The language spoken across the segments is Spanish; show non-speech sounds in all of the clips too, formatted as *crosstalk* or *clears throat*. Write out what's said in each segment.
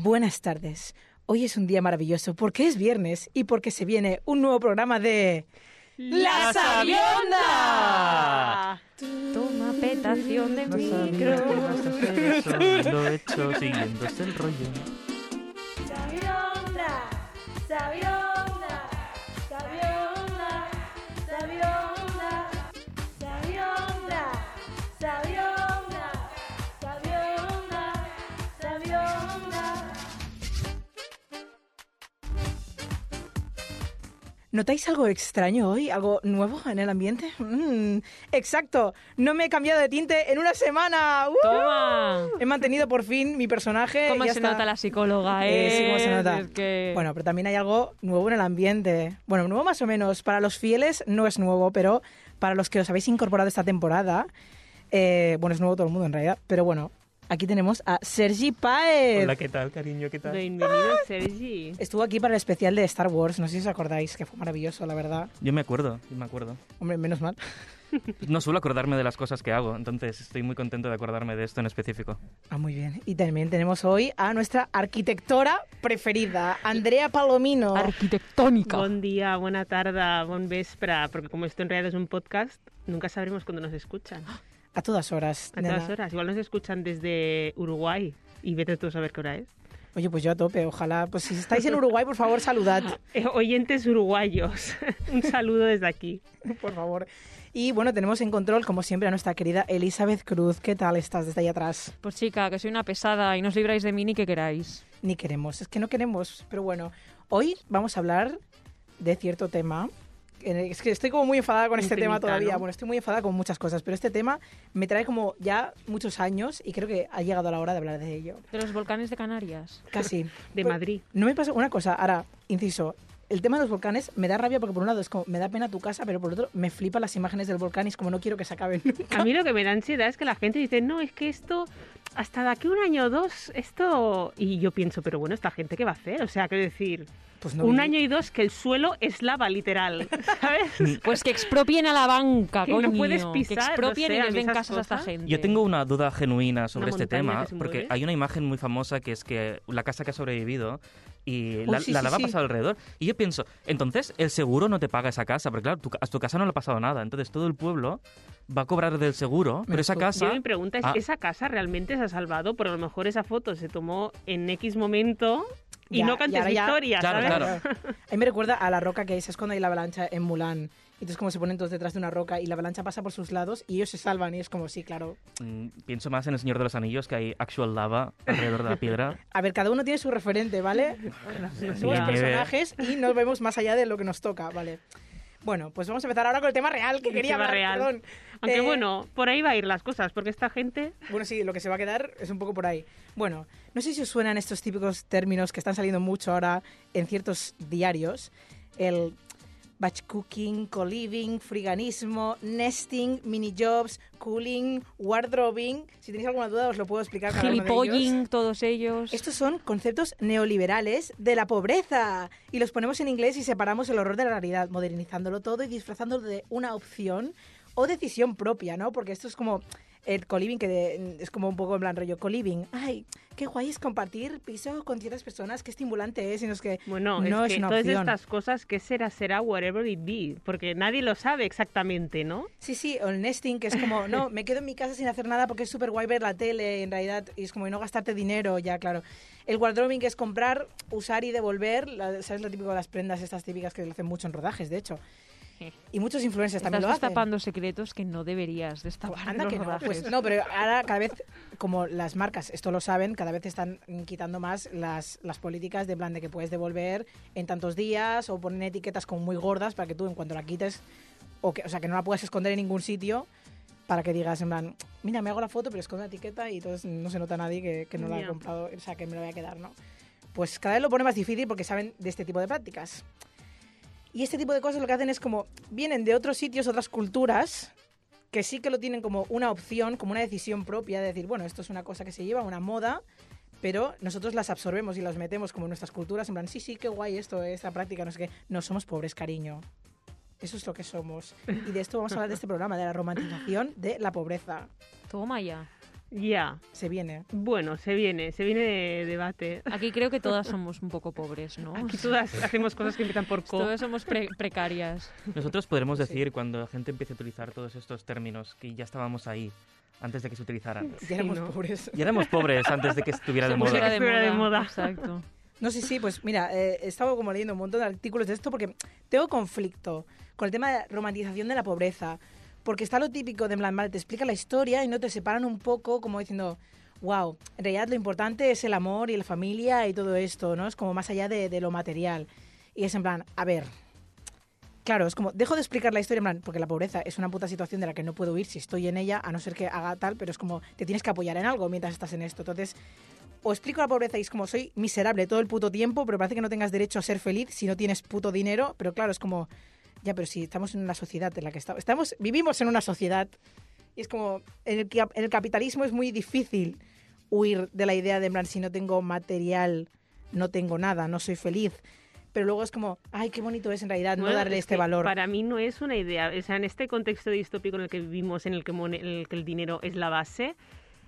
Buenas tardes. Hoy es un día maravilloso porque es viernes y porque se viene un nuevo programa de... ¡La Sabionda! Toma petación de micro. *laughs* Lo he hecho siguiendo el rollo. ¿Notáis algo extraño hoy? ¿Algo nuevo en el ambiente? Mm, exacto, no me he cambiado de tinte en una semana. ¡Uh! Toma. He mantenido por fin mi personaje. ¿Cómo se está. nota la psicóloga, Eh, eh? sí, cómo se nota. Es que... Bueno, pero también hay algo nuevo en el ambiente. Bueno, nuevo más o menos. Para los fieles no es nuevo, pero para los que os habéis incorporado esta temporada, eh, bueno, es nuevo todo el mundo en realidad. Pero bueno, aquí tenemos a Sergi Paez. Hola, ¿qué tal, cariño? ¿Qué tal? Bienvenido, Sergi. Estuvo aquí para el especial de Star Wars. No sé si os acordáis, que fue maravilloso, la verdad. Yo me acuerdo, yo me acuerdo. Hombre, menos mal. *laughs* No suelo acordarme de las cosas que hago, entonces estoy muy contento de acordarme de esto en específico. Ah, muy bien. Y también tenemos hoy a nuestra arquitectora preferida, Andrea Palomino. Arquitectónica. Bon dia, bona tarda, bon vespre, porque como esto en realidad es un podcast, nunca sabremos cuándo nos escuchan. A todas horas. A nena. todas horas. Igual nos escuchan desde Uruguay y vete tú a saber qué hora es. Oye, pues yo a tope. Ojalá, pues si estáis en Uruguay, por favor, saludad. *laughs* Eh, oyentes uruguayos, *laughs* un saludo desde aquí. *laughs* por favor. Y bueno, tenemos en control, como siempre, a nuestra querida Elizabeth Cruz. ¿Qué tal estás desde ahí atrás? Pues chica, que soy una pesada y no os libráis de mí ni que queráis. Ni queremos, es que no queremos. Pero bueno, hoy vamos a hablar de cierto tema. Es que estoy como muy enfadada con este tema todavía. ¿no? Bueno, estoy muy enfadada con muchas cosas, pero este tema me trae como ya muchos años y creo que ha llegado la hora de hablar de ello. De los volcanes de Canarias. Casi. *laughs* De Pues, Madrid. No me pasa una cosa, ahora, inciso. El tema de los volcanes me da rabia porque por un lado es como me da pena tu casa, pero por otro me flipan las imágenes del volcán y es como no quiero que se acaben *laughs* nunca. A mí lo que me da ansiedad es que la gente dice, no, es que esto, hasta de aquí un año o dos, esto... Y yo pienso, pero bueno, ¿esta gente qué va a hacer? O sea, quiero decir, Pues no un vi- año y dos que el suelo es lava, literal, *laughs* ¿sabes? Pues que expropien a la banca, Que no coño. puedes pisar, Que expropien no sé, y les den casas a esta cosas. gente. Yo tengo una duda genuina sobre Una este tema, porque hay una imagen muy famosa que es que la casa que ha sobrevivido y la, sí, la sí, lava sí. ha pasado alrededor. Y yo pienso, entonces el seguro no te paga esa casa, porque claro, tu, a tu casa no le ha pasado nada. Entonces todo el pueblo va a cobrar del seguro, pero esa casa... Yo mi pregunta es, Ah. ¿esa casa realmente se ha salvado? Porque a lo mejor esa foto se tomó en X momento y Ya, no cantes ahora ya- victoria, Claro, ¿sabes? claro. A mí me recuerda a la roca que es, es cuando hay la avalancha en Mulan. Y entonces como se ponen todos detrás de una roca y la avalancha pasa por sus lados y ellos se salvan y es como, sí, claro. Mm, Pienso más en El Señor de los Anillos, que hay actual lava alrededor de la piedra. *laughs* A ver, cada uno tiene su referente, ¿vale? Somos Nieve. personajes y nos vemos más allá de lo que nos toca, ¿vale? Bueno, pues vamos a empezar ahora con el tema real que El quería tema hablar, real. perdón. Aunque Eh, bueno, por ahí va a ir las cosas, porque esta gente... Bueno, sí, lo que se va a quedar es un poco por ahí. Bueno, no sé si os suenan estos típicos términos que están saliendo mucho ahora en ciertos diarios. El batch cooking, co-living, friganismo, nesting, mini jobs, cooling, wardrobing. Si tenéis alguna duda os lo puedo explicar. cada uno de ellos. Gilipolling, todos ellos. Estos son conceptos neoliberales de la pobreza y los ponemos en inglés y separamos el horror de la realidad, modernizándolo todo y disfrazándolo de una opción o decisión propia, ¿no? Porque esto es como el coliving, que de- es como un poco en plan rollo coliving. Ay, qué guay es compartir piso con ciertas personas, qué estimulante es, y no es que Bueno, no es es, que una todas opción. estas cosas, ¿qué será? Será whatever it be, porque nadie lo sabe exactamente, ¿no? Sí, sí, o el nesting, que es como, *laughs* no, me quedo en mi casa sin hacer nada porque es súper guay ver la tele, en realidad, y es como y no gastarte dinero, ya, claro. El wardrobing, que es comprar, usar y devolver, la- ¿sabes lo típico de las prendas estas típicas que lo hacen mucho en rodajes, de hecho? *laughs* Y muchos influencers también Estás lo hacen. destapando secretos que no deberías destapar. Anda los que no, *laughs* pues no, pero ahora cada vez, como las marcas, esto lo saben, cada vez están quitando más las, las políticas de plan de que puedes devolver en tantos días o ponen etiquetas como muy gordas para que tú en cuanto la quites, o, que, o sea, que no la puedas esconder en ningún sitio, para que digas en plan, mira, me hago la foto pero escondo la etiqueta y entonces no se nota nadie que, que no la ha comprado, o sea, que me lo voy a quedar, ¿no? Pues cada vez lo pone más difícil porque saben de este tipo de prácticas. Y este tipo de cosas lo que hacen es como vienen de otros sitios, otras culturas, que sí que lo tienen como una opción, como una decisión propia de decir, bueno, esto es una cosa que se lleva, una moda, pero nosotros las absorbemos y las metemos como en nuestras culturas, en plan, sí, sí, qué guay esto, esta práctica, no sé qué. No somos pobres, cariño. Eso es lo que somos. Y de esto vamos a hablar de este programa, de la romantización de la pobreza. Toma ya. Ya. Se viene. Bueno, se viene, se viene de debate. Aquí creo que todas somos un poco pobres, ¿no? Aquí todas hacemos cosas que empiezan por co. Todas somos pre- precarias. Nosotros podremos Sí. decir, cuando la gente empiece a utilizar todos estos términos, que ya estábamos ahí antes de que se utilizaran. *laughs* Ya éramos ¿no? pobres. Y éramos pobres antes de que estuviera de *laughs* moda. era de Fuera de moda. Exacto. No, sí, sí, pues mira, eh, he estado como leyendo un montón de artículos de esto porque tengo conflicto con el tema de romantización de la pobreza. Porque está lo típico de en plan, te explica la historia y no te separan un poco como diciendo, wow, en realidad lo importante es el amor y la familia y todo esto, ¿no? Es como más allá de, de lo material. Y es en plan, a ver, claro, es como, dejo de explicar la historia en plan, porque la pobreza es una puta situación de la que no puedo huir si estoy en ella, a no ser que haga tal, pero es como, te tienes que apoyar en algo mientras estás en esto. Entonces, o explico la pobreza y es como soy miserable todo el puto tiempo, pero parece que no tengas derecho a ser feliz si no tienes puto dinero, pero claro, es como, ya, pero si estamos en una sociedad en la que estamos, estamos vivimos en una sociedad y es como, en el, en el capitalismo es muy difícil huir de la idea de, en plan, si no tengo material, no tengo nada, no soy feliz. Pero luego es como, ay, qué bonito es en realidad no Bueno, darle es este valor. Para mí no es una idea. O sea, en este contexto distópico en el que vivimos, en el que, en el, que el dinero es la base,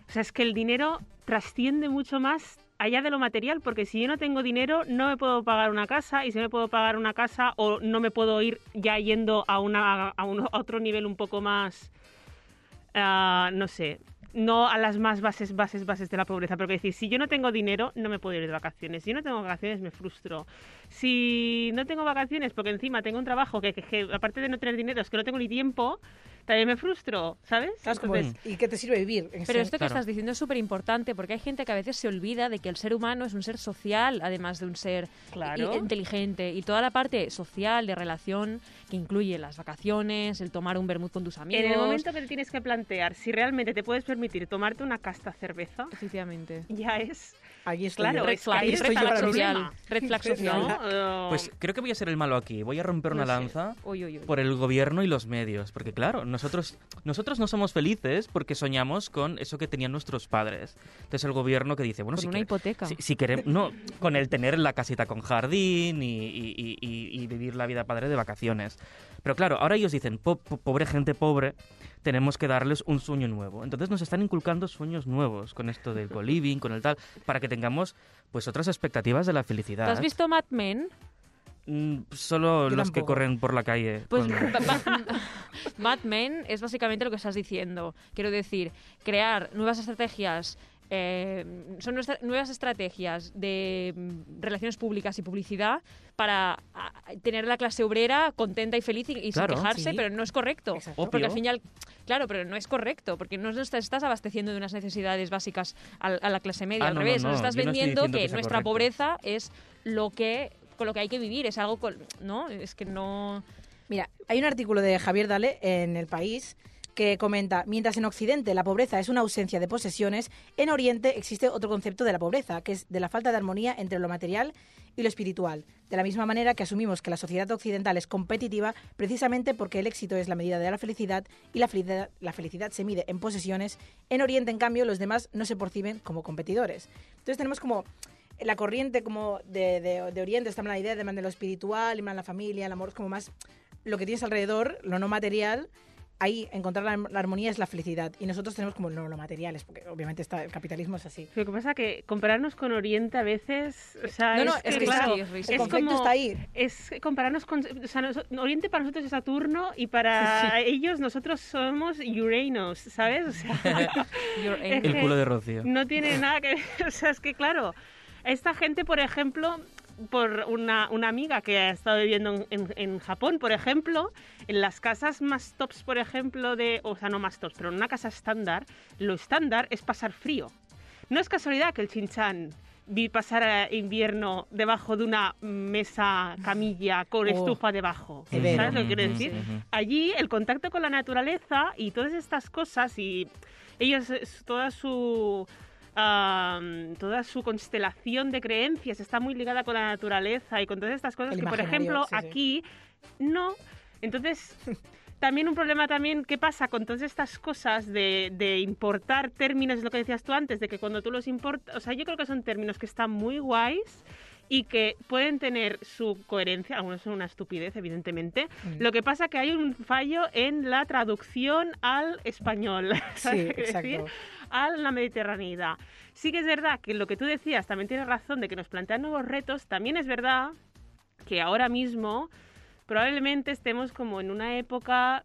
o sea, es que el dinero trasciende mucho más allá de lo material, porque si yo no tengo dinero, no me puedo pagar una casa, y si no me puedo pagar una casa, o no me puedo ir ya yendo a, una, a, otro nivel un poco más, ah, no sé, no a las más bases, bases, bases de la pobreza, porque decir, si yo no tengo dinero, no me puedo ir de vacaciones. Si yo no tengo vacaciones, me frustro. Si no tengo vacaciones, porque encima tengo un trabajo que- que, aparte de no tener dinero, es que no tengo ni tiempo, también me frustro, ¿sabes? Claro, Entonces, ¿Y qué te sirve vivir? En Pero sí. esto que Claro. estás diciendo es súper importante porque hay gente que a veces se olvida de que el ser humano es un ser social, además de un ser Claro. i- inteligente. Y toda la parte social de relación que incluye las vacaciones, el tomar un vermut con tus amigos. en el momento que te tienes que plantear si realmente te puedes permitir tomarte una casta cerveza, Efectivamente. ya es... Ahí estoy Claro, yo. Red flag, ahí estoy red flag social. Red flag social. ¿no? Eh, Pues creo que voy a ser el malo aquí. Voy a romper una No lanza Uy, uy, uy. por el gobierno y los medios. Porque claro, nosotros, nosotros no somos felices porque soñamos con eso que tenían nuestros padres. Entonces el gobierno que dice, bueno, Con si, una quere- hipoteca. si, si queremos, no, con el tener la casita con jardín y, y- y- y- y vivir la vida padre de vacaciones. Pero claro, ahora ellos dicen, "Po- po- pobre gente pobre, tenemos que darles un sueño nuevo. Entonces nos están inculcando sueños nuevos con esto del co-living, con el tal, para que tengamos pues otras expectativas de la felicidad. ¿Tú has visto Mad Men? Mm, Solo Yo los que corren por la calle. Pues con- *laughs* Mad Men es básicamente lo que estás diciendo. Quiero decir, crear nuevas estrategias. Eh, son nuestra- nuevas estrategias de mm, relaciones públicas y publicidad para a, tener la clase obrera contenta y feliz y, y Claro. sin quejarse, Sí. pero no es correcto. Exacto. Porque al Obvio. fin y al- claro, pero no es correcto, porque no nos estás abasteciendo de unas necesidades básicas al- a, la clase media. Ah, al no, revés, no, nos no, estás vendiendo que, nuestra correcto. pobreza es lo que con lo que hay que vivir, es algo con- no, es que no Mira, hay un artículo de Javier Dale en El País comenta, mientras en Occidente la pobreza es una ausencia de posesiones, en Oriente existe otro concepto de la pobreza, que es de la falta de armonía entre lo material y lo espiritual. De la misma manera que asumimos que la sociedad occidental es competitiva precisamente porque el éxito es la medida de la felicidad y la felicidad, la felicidad se mide en posesiones, en Oriente, en cambio, los demás no se perciben como competidores. Entonces tenemos como la corriente como de, de- Oriente está la idea de, lo espiritual, la familia, el amor como más lo que tienes alrededor, lo no material, ahí encontrar la, la armonía es la felicidad. Y nosotros tenemos como no lo material, es porque obviamente está, el capitalismo es así. Lo que pasa que compararnos con Oriente a veces, o sea, No, no, es, es que, que claro, sí, es El conflicto como- está ahí. es compararnos con, o sea, nos- Oriente para nosotros es Saturno y para ellos nosotros somos Uranus, ¿sabes? O sea, *laughs* You're Es el culo de Rocío. no tiene nada que ver, *laughs* o sea, es que claro, esta gente, por ejemplo, por una, una amiga que ha estado viviendo en, en- en Japón, por ejemplo, en las casas más tops, por ejemplo, de, o sea, no más tops, pero en una casa estándar, lo estándar es pasar frío. No es casualidad que el chinchan vi pasar eh, invierno debajo de una mesa camilla con Oh, estufa debajo. bello. ¿Sabes lo que quiero decir? allí el contacto con la naturaleza y todas estas cosas y ellos toda su toda su constelación de creencias está muy ligada con la naturaleza y con todas estas cosas El que por ejemplo sí, sí. aquí no entonces *laughs* también un problema también qué pasa con todas estas cosas de, de importar términos es lo que decías tú antes de que cuando tú los importas o sea yo creo que son términos que están muy guays y que pueden tener su coherencia, algunos son una estupidez, evidentemente. Mm. Lo que pasa que hay un fallo en la traducción al español, *laughs* Sí, ¿sabes qué decir? exacto. a la mediterraneidad. Sí que es verdad que lo que tú decías también tienes razón de que nos plantean nuevos retos, también es verdad que ahora mismo probablemente estemos como en una época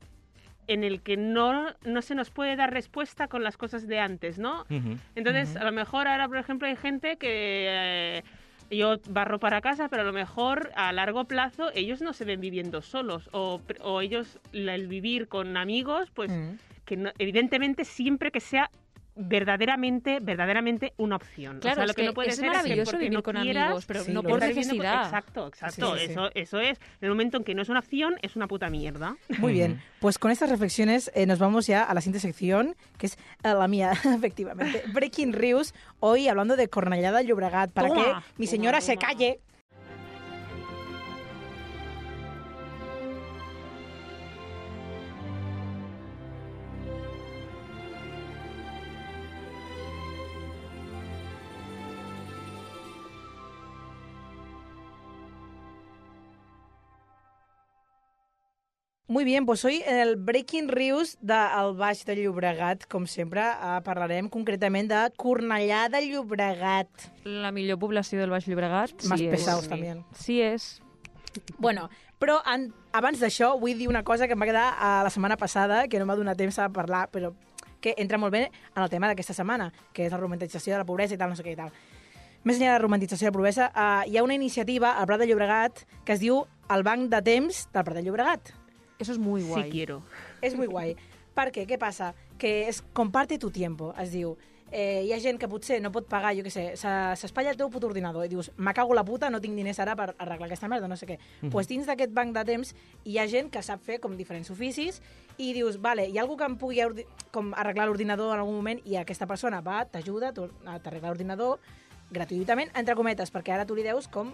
en el que no, no se nos puede dar respuesta con las cosas de antes, ¿no? Ujú. Entonces, Ujú. a lo mejor ahora, por ejemplo, hay gente que eh, yo barro para casa, pero a lo mejor a largo plazo ellos no se ven viviendo solos o, o ellos el vivir con amigos, pues Mm. que no- evidentemente siempre que sea verdaderamente, verdaderamente una opción. Claro, o sea, es lo que, que no puede es ser es maravilloso vivir no con quieras, amigos, pero Sí, no por es. viviendo con- necesidad. Exacto, exacto. Sí, sí, sí. Eso, eso es. En el momento en que no es una opción, es una puta mierda. Muy bien, pues con estas reflexiones eh, nos vamos ya a la siguiente sección, que es eh, la mía, *laughs* efectivamente. Breaking News, hoy hablando de Cornellada del Llobregat, para Toma, que mi toma, señora se calle. Muy bien, pues hoy en el Breaking News del Baix de Llobregat, com sempre, eh, parlarem concretament de Cornellà de Llobregat. La millor població del Baix Llobregat. Más sí pesados és. también. Sí és. Bueno, però en, abans d'això vull dir una cosa que em va quedar a la setmana passada, que no m'ha donat temps a parlar, però que entra molt bé en el tema d'aquesta setmana, que és la romantització de la pobresa i tal, no sé què i tal. Més enllà de la romantització de la pobresa, eh, hi ha una iniciativa al Prat de Llobregat que es diu el Banc de Temps del Prat de Llobregat. Eso és muy guai. Si quiero. És molt guai. Perquè, què passa? Que és comparte tu tiempo, es diu. Eh, hi ha gent que potser no pot pagar, jo què sé, se- s'espatlla el teu puto ordinador i dius, me cago la puta, no tinc diners ara per arreglar aquesta merda, no sé què. Doncs pues dins d'aquest banc de temps hi ha gent que sap fer com diferents oficis i dius, vale, hi ha algú que em pugui com arreglar l'ordinador en algun moment i aquesta persona va, t'ajuda, tu- t'arregla l'ordinador gratuïtament, entre cometes, perquè ara tu li deus com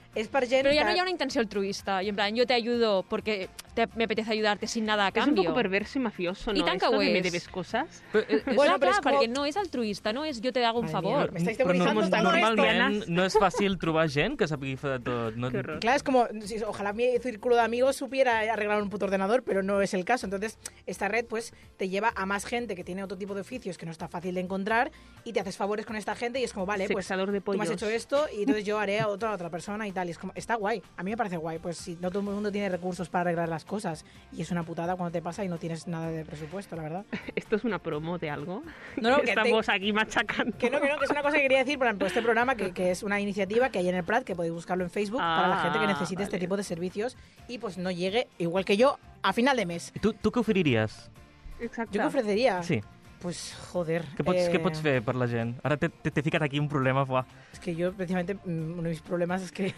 és per gent Pero ya que... no hay una intención altruista. Y en plan, yo te ayudo porque te- me apetece ayudarte sin nada a Es un cambio. poco perverso y mafioso, ¿no? Y tan Esto de me debes cosas. Però, eh, Bueno, Bueno, però és clar, com- perquè no és altruista, no és jo te hago un favor. me estáis però no, demonizando tanto esto. normalment no és fàcil trobar gent que sàpiga fer de tot. No, Qué horror. Claro, es como, si- ojalá mi círculo de amigos supiera arreglar un puto ordenador, pero no es el caso. Entonces, esta red pues te lleva a más gente que tiene otro tipo de oficios que no está fácil de encontrar y te haces favores con esta gente y es como, vale, pues Sexador de tú me has pollos. hecho esto y entonces yo haré a otra, a otra persona y tal. Y es como, está guay. A mí me parece guay. Pues si no todo el mundo tiene recursos para arreglar las cosas y es una putada cuando te pasa y no tienes nada de presupuesto, la verdad. *laughs* ¿Esto es una promo de algo? No, no, *laughs* que te- Estamos aquí machacando. Que no, que no, que es una cosa que quería decir, por ejemplo, este programa, que, que es una iniciativa que hay en el Prat, que podéis buscarlo en Facebook, para la gente que Ah, necesite este tipo de servicios y pues no llegue, igual que yo, a final de mes. Tu, tu què oferiries? Exacto. ¿Yo qué ofrecería? Sí. Pues, joder. Què pots, eh, què pots fer per la gent? Ara t'he t'he ficat aquí un problema, buah. Es que yo, precisamente, mm, uno de mis problemas es que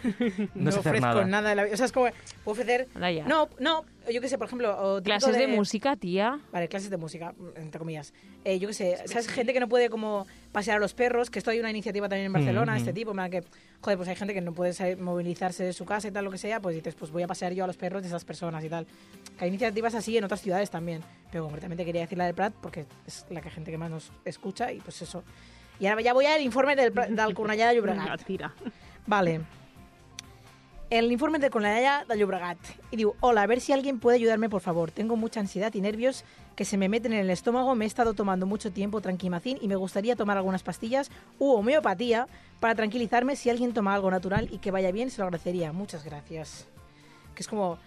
No *laughs* no, sé ofrezco nada. nada. de la vida. O sea, es como, puedo ofrecer... Ya. No, no, yo qué sé, por ejemplo... Clases de música, tía. Vale, clases de música, entre comillas. Eh, yo qué sé, ¿sabes? Gente que no puede como pasear a los perros, que esto hay una iniciativa también en Barcelona, Mm, este mm. tipo, en que, joder, pues hay gente que no puede salir- movilizarse de su casa y tal, lo que sea, pues dices, pues voy a pasear yo a los perros de esas personas y tal. Que hay iniciativas así en otras ciudades también, pero concretamente quería decir la del Prat porque es la que gente que más nos escucha y pues eso. Y ahora ya voy al informe del, del *laughs* Cornellà de Llobregat. tira. Vale. El informe de Cornellà de Llobregat. Y digo, hola, a ver si alguien puede ayudarme, por favor. Tengo mucha ansiedad y nervios que se me meten en el estómago. Me he estado tomando mucho tiempo tranquimacín y me gustaría tomar algunas pastillas u homeopatía para tranquilizarme. Si alguien toma algo natural y que vaya bien, se lo agradecería. Muchas gracias. Que es como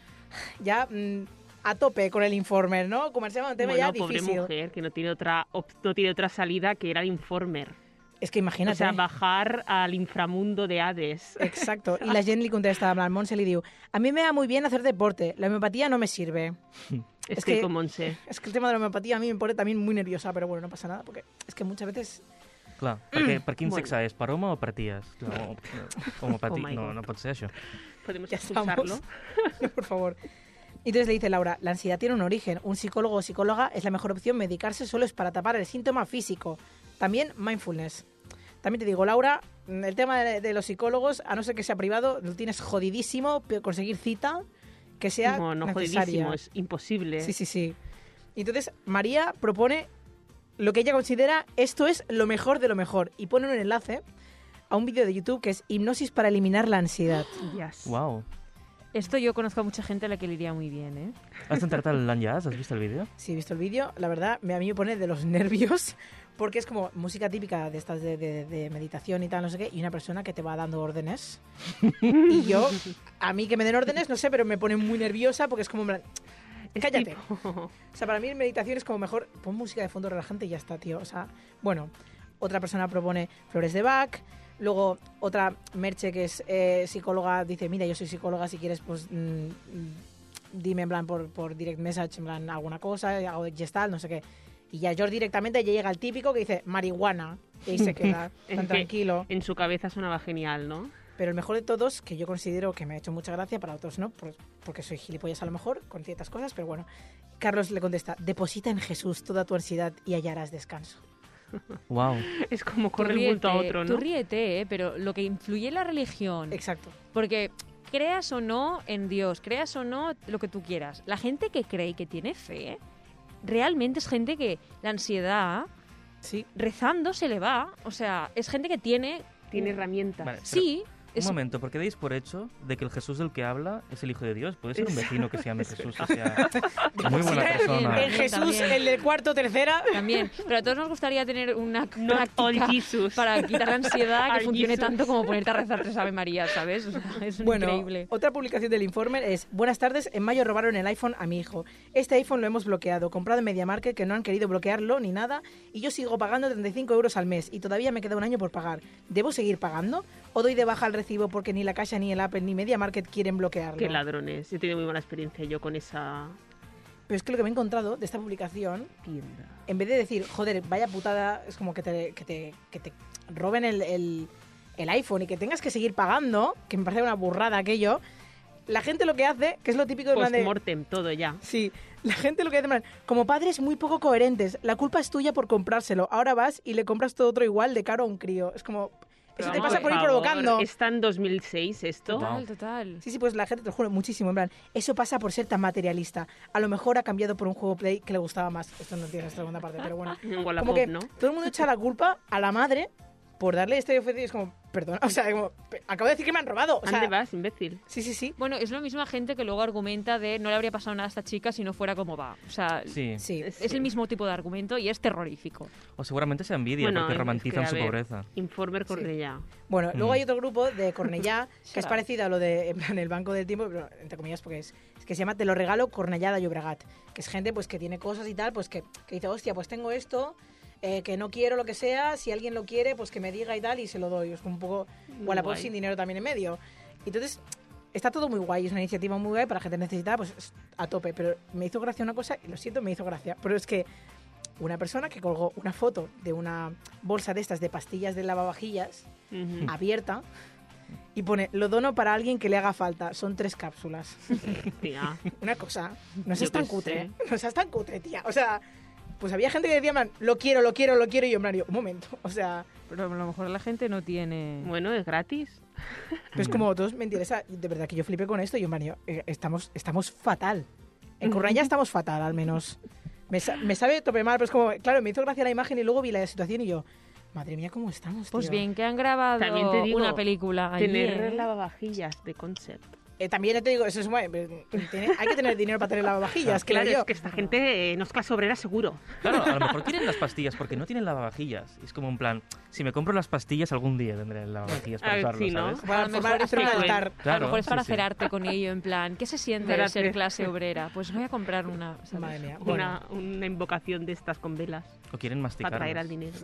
ya mm, a tope con el informe, ¿no? Comencemos un tema bueno, ya pobre difícil. mujer que no tiene otra no tiene otra salida que ir al informer. Es que O imagínate. sea, bajar al inframundo de Hades. Exacto. *laughs* Y la gent li contesta, amb el Montse li diu a mí me va muy bien hacer deporte, la homeopatía no me sirve. *laughs* Es, Es que, que- como Monse. Es que el tema de la homeopatía a mí me pone también muy nerviosa, pero bueno, no pasa nada, porque es que muchas veces... Clar, perquè, *clears throat* per quin Bueno. sexe és? Per home o per ties? No, *laughs* Oh no, no pot ser això. Podemos Ya expulsarlo. estamos. Por favor. Y entonces le dice Laura, la ansiedad tiene un origen. Un psicólogo o psicóloga es la mejor opción. Medicarse solo es para tapar el síntoma físico. También mindfulness. También te digo, Laura, el tema de, de los psicólogos, a no ser que sea privado, lo tienes jodidísimo conseguir cita que sea No, no necesaria. jodidísimo, es imposible. Sí, sí, sí. Entonces María propone lo que ella considera esto es lo mejor de lo mejor y pone un enlace a un vídeo de YouTube que es hipnosis para eliminar la ansiedad. *gasps* Yes. Wow. Esto yo conozco a mucha gente a la que le iría muy bien, ¿eh? ¿Has intentado el Lan Jazz? ¿Has visto el vídeo? Si he visto el vídeo, la verdad, me- a mí me pone de los *laughs* nervios porque es como música típica de estas de, de- de meditación y tal, no sé qué, y una persona que te va dando órdenes. *laughs* y yo, a mí que me den órdenes, no sé, pero me pone muy nerviosa porque es como... Cállate. O sea, para mí en meditación es como mejor, pon música de fondo relajante y ya está, tío. O sea, bueno, otra persona propone flores de Bach. Luego otra Merche que es eh, psicóloga dice, mira, yo soy psicóloga, si quieres, pues mm, mm, dime en plan por, por direct message, en plan alguna cosa, hago gestal, no sé qué. Y ya George directamente ya llega el típico que dice marihuana y ahí se *laughs* queda tan tranquilo. En su cabeza sonaba genial, ¿no? Pero el mejor de todos, que yo considero que me ha hecho mucha gracia, para otros no, por- porque soy gilipollas a lo mejor con ciertas cosas, pero bueno. Carlos le contesta, deposita en Jesús toda tu ansiedad y hallarás descanso. *laughs* Wow. Es como Tú corre un bulto a ríete, otro, Tú ¿no? ríete, ¿eh? pero lo que influye en la religión, Exacto. porque creas o no en Dios, creas o no lo que tú quieras, la gente que cree y que tiene fe, realmente es gente que la ansiedad Sí. rezando se le va. O sea, es gente que tiene... Tiene herramientas. Vale, pero Sí, Un momento, ¿por qué dais por hecho de que el Jesús del que habla es el Hijo de Dios? Puede ser un vecino que *laughs* se llame es Jesús, o sea, muy buena persona. En Jesús, también. el del cuarto, tercera. También. Pero a todos nos gustaría tener una práctica para quitar la ansiedad que funcione tanto como ponerte a rezar tres Ave María, ¿sabes? O sea, es Bueno, increíble. otra publicación del informe es Buenas tardes, en mayo robaron el iPhone a mi hijo. Este iPhone lo hemos bloqueado, comprado en MediaMarket que no han querido bloquearlo ni nada y yo sigo pagando 35 euros al mes y todavía me queda un año por pagar. ¿Debo seguir pagando? ¿O doy de baja el recibo porque ni la Caixa ni el Apple ni MediaMarket quieren bloquearlo? Qué ladrones. He tenido muy buena experiencia yo con esa Pero es que lo que me he encontrado de esta publicación tienda. en vez de decir, joder, vaya putada, es como que te, que te, que te roben el, el- el iPhone y que tengas que seguir pagando, que me parece una burrada aquello, la gente lo que hace, que es lo típico de plan de... Post-mortem, todo ya. Sí, la gente lo que hace, plan, como padres muy poco coherentes, la culpa es tuya por comprárselo, ahora vas y le compras todo otro igual de caro a un crío. Es como, eso te vamos, pasa por ir favor, provocando. ¿Está en 2006 esto? Total, total. Sí, sí, pues la gente, te lo juro, muchísimo, en plan, eso pasa por ser tan materialista. A lo mejor ha cambiado por un juego Play que le gustaba más. Esto no tiene esta segunda parte, pero bueno. *laughs* En como Wallapop, que ¿no? todo el mundo echa la culpa a la madre por darle este ofendido. Es como, perdón, o sea, como, acabo de decir que me han robado. O sea, ¿Dónde vas, imbécil? Sí, sí, sí. Bueno, es la misma gente que luego argumenta de no le habría pasado nada a esta chica si no fuera como va. O sea, Sí. Sí. es el mismo tipo de argumento y es terrorífico. O seguramente se envidia Bueno, porque es romantizan que, a su ver, pobreza. Informer Cornellá. Bueno, luego Mm. hay otro grupo de Cornellá *laughs* que es parecido a lo de en plan, el Banco del Tiempo, pero entre comillas porque es, es que se llama Te lo regalo Cornellá de Llobregat, que es gente pues que tiene cosas y tal, pues que, que dice, hostia, pues tengo esto, eh, que no quiero lo que sea, si alguien lo quiere, pues que me diga y tal, y se lo doy. Es un poco Wallapop sin dinero también en medio. Entonces, está todo muy guay, es una iniciativa muy guay para gente necesitada, pues es a tope. Pero me hizo gracia una cosa, y lo siento, me hizo gracia, pero es que una persona que colgó una foto de una bolsa de estas de pastillas de lavavajillas Ujú. abierta y pone, lo dono para alguien que le haga falta. Son tres cápsulas. Tía. *laughs* Una cosa, no Yo seas tan qué cutre. No seas tan cutre, tía. O sea, pues había gente que decía, plan, lo quiero, lo quiero, lo quiero. Y yo, digo, un momento. O sea, Pero a lo mejor la gente no tiene... Bueno, es gratis. pero es como todos me interesa. De verdad que yo flipé con esto. Y yo, digo, eh, estamos, estamos fatal. En Cornellá estamos fatal, al menos. Me, sa- me sabe tope mal, pero es como, claro, me hizo gracia la imagen y luego vi la situación y yo, madre mía, ¿cómo estamos? Pues tío?". bien, que han grabado También te digo, una película Tener ¿eh? lavavajillas de concept. Eh, también te digo, eso es muy- tiene- hay que tener dinero para tener lavavajillas, *laughs* Claro, yo. es que esta gente eh, no es clase obrera seguro. Claro, a lo mejor *laughs* quieren las pastillas porque no tienen lavavajillas. Es como un plan, si me compro las pastillas algún día tendré lavavajillas para usarlo, sí, ¿no? ¿sabes? Para A lo mejor hacer un a lo Claro, mejor es para sí, sí. hacer arte con ello, en plan, ¿qué se siente Espérate. ser clase obrera? Pues voy a comprar una. ¿sabes? Madre mía. Bueno, Una, una invocación de estas con velas O quieren masticar. para traer al dinero.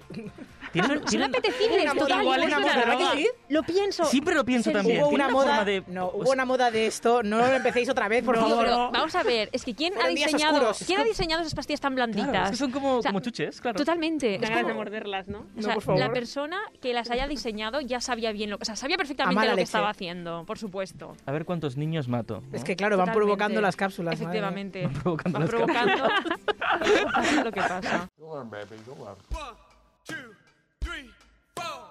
¿Tienen, Son *laughs* tienen- apetecibles, total, igual una moda. Lo pienso. Siempre lo pienso también. hubo Tiene una forma moda, de- no, hubo una moda de esto, no lo empecéis otra vez, por Tío, favor. pero vamos a ver, es que ¿quién ha Fueron diseñado. ¿quién ha diseñado esas pastillas tan blanditas? Claro, es que son como, O sea, como chuches, claro. Totalmente. Es ganas de como- morderlas, ¿no? o No, sea, por favor. la persona que las haya diseñado ya sabía bien lo, o sea, sabía perfectamente lo que leche. estaba haciendo, por supuesto. A ver cuántos niños mato. ¿no? Es que claro, van Totalmente. provocando las cápsulas. madre. Efectivamente. Van provocando Van las provocando. lo que pasa. Don't learn, baby. Don't learn. One, two, three, four.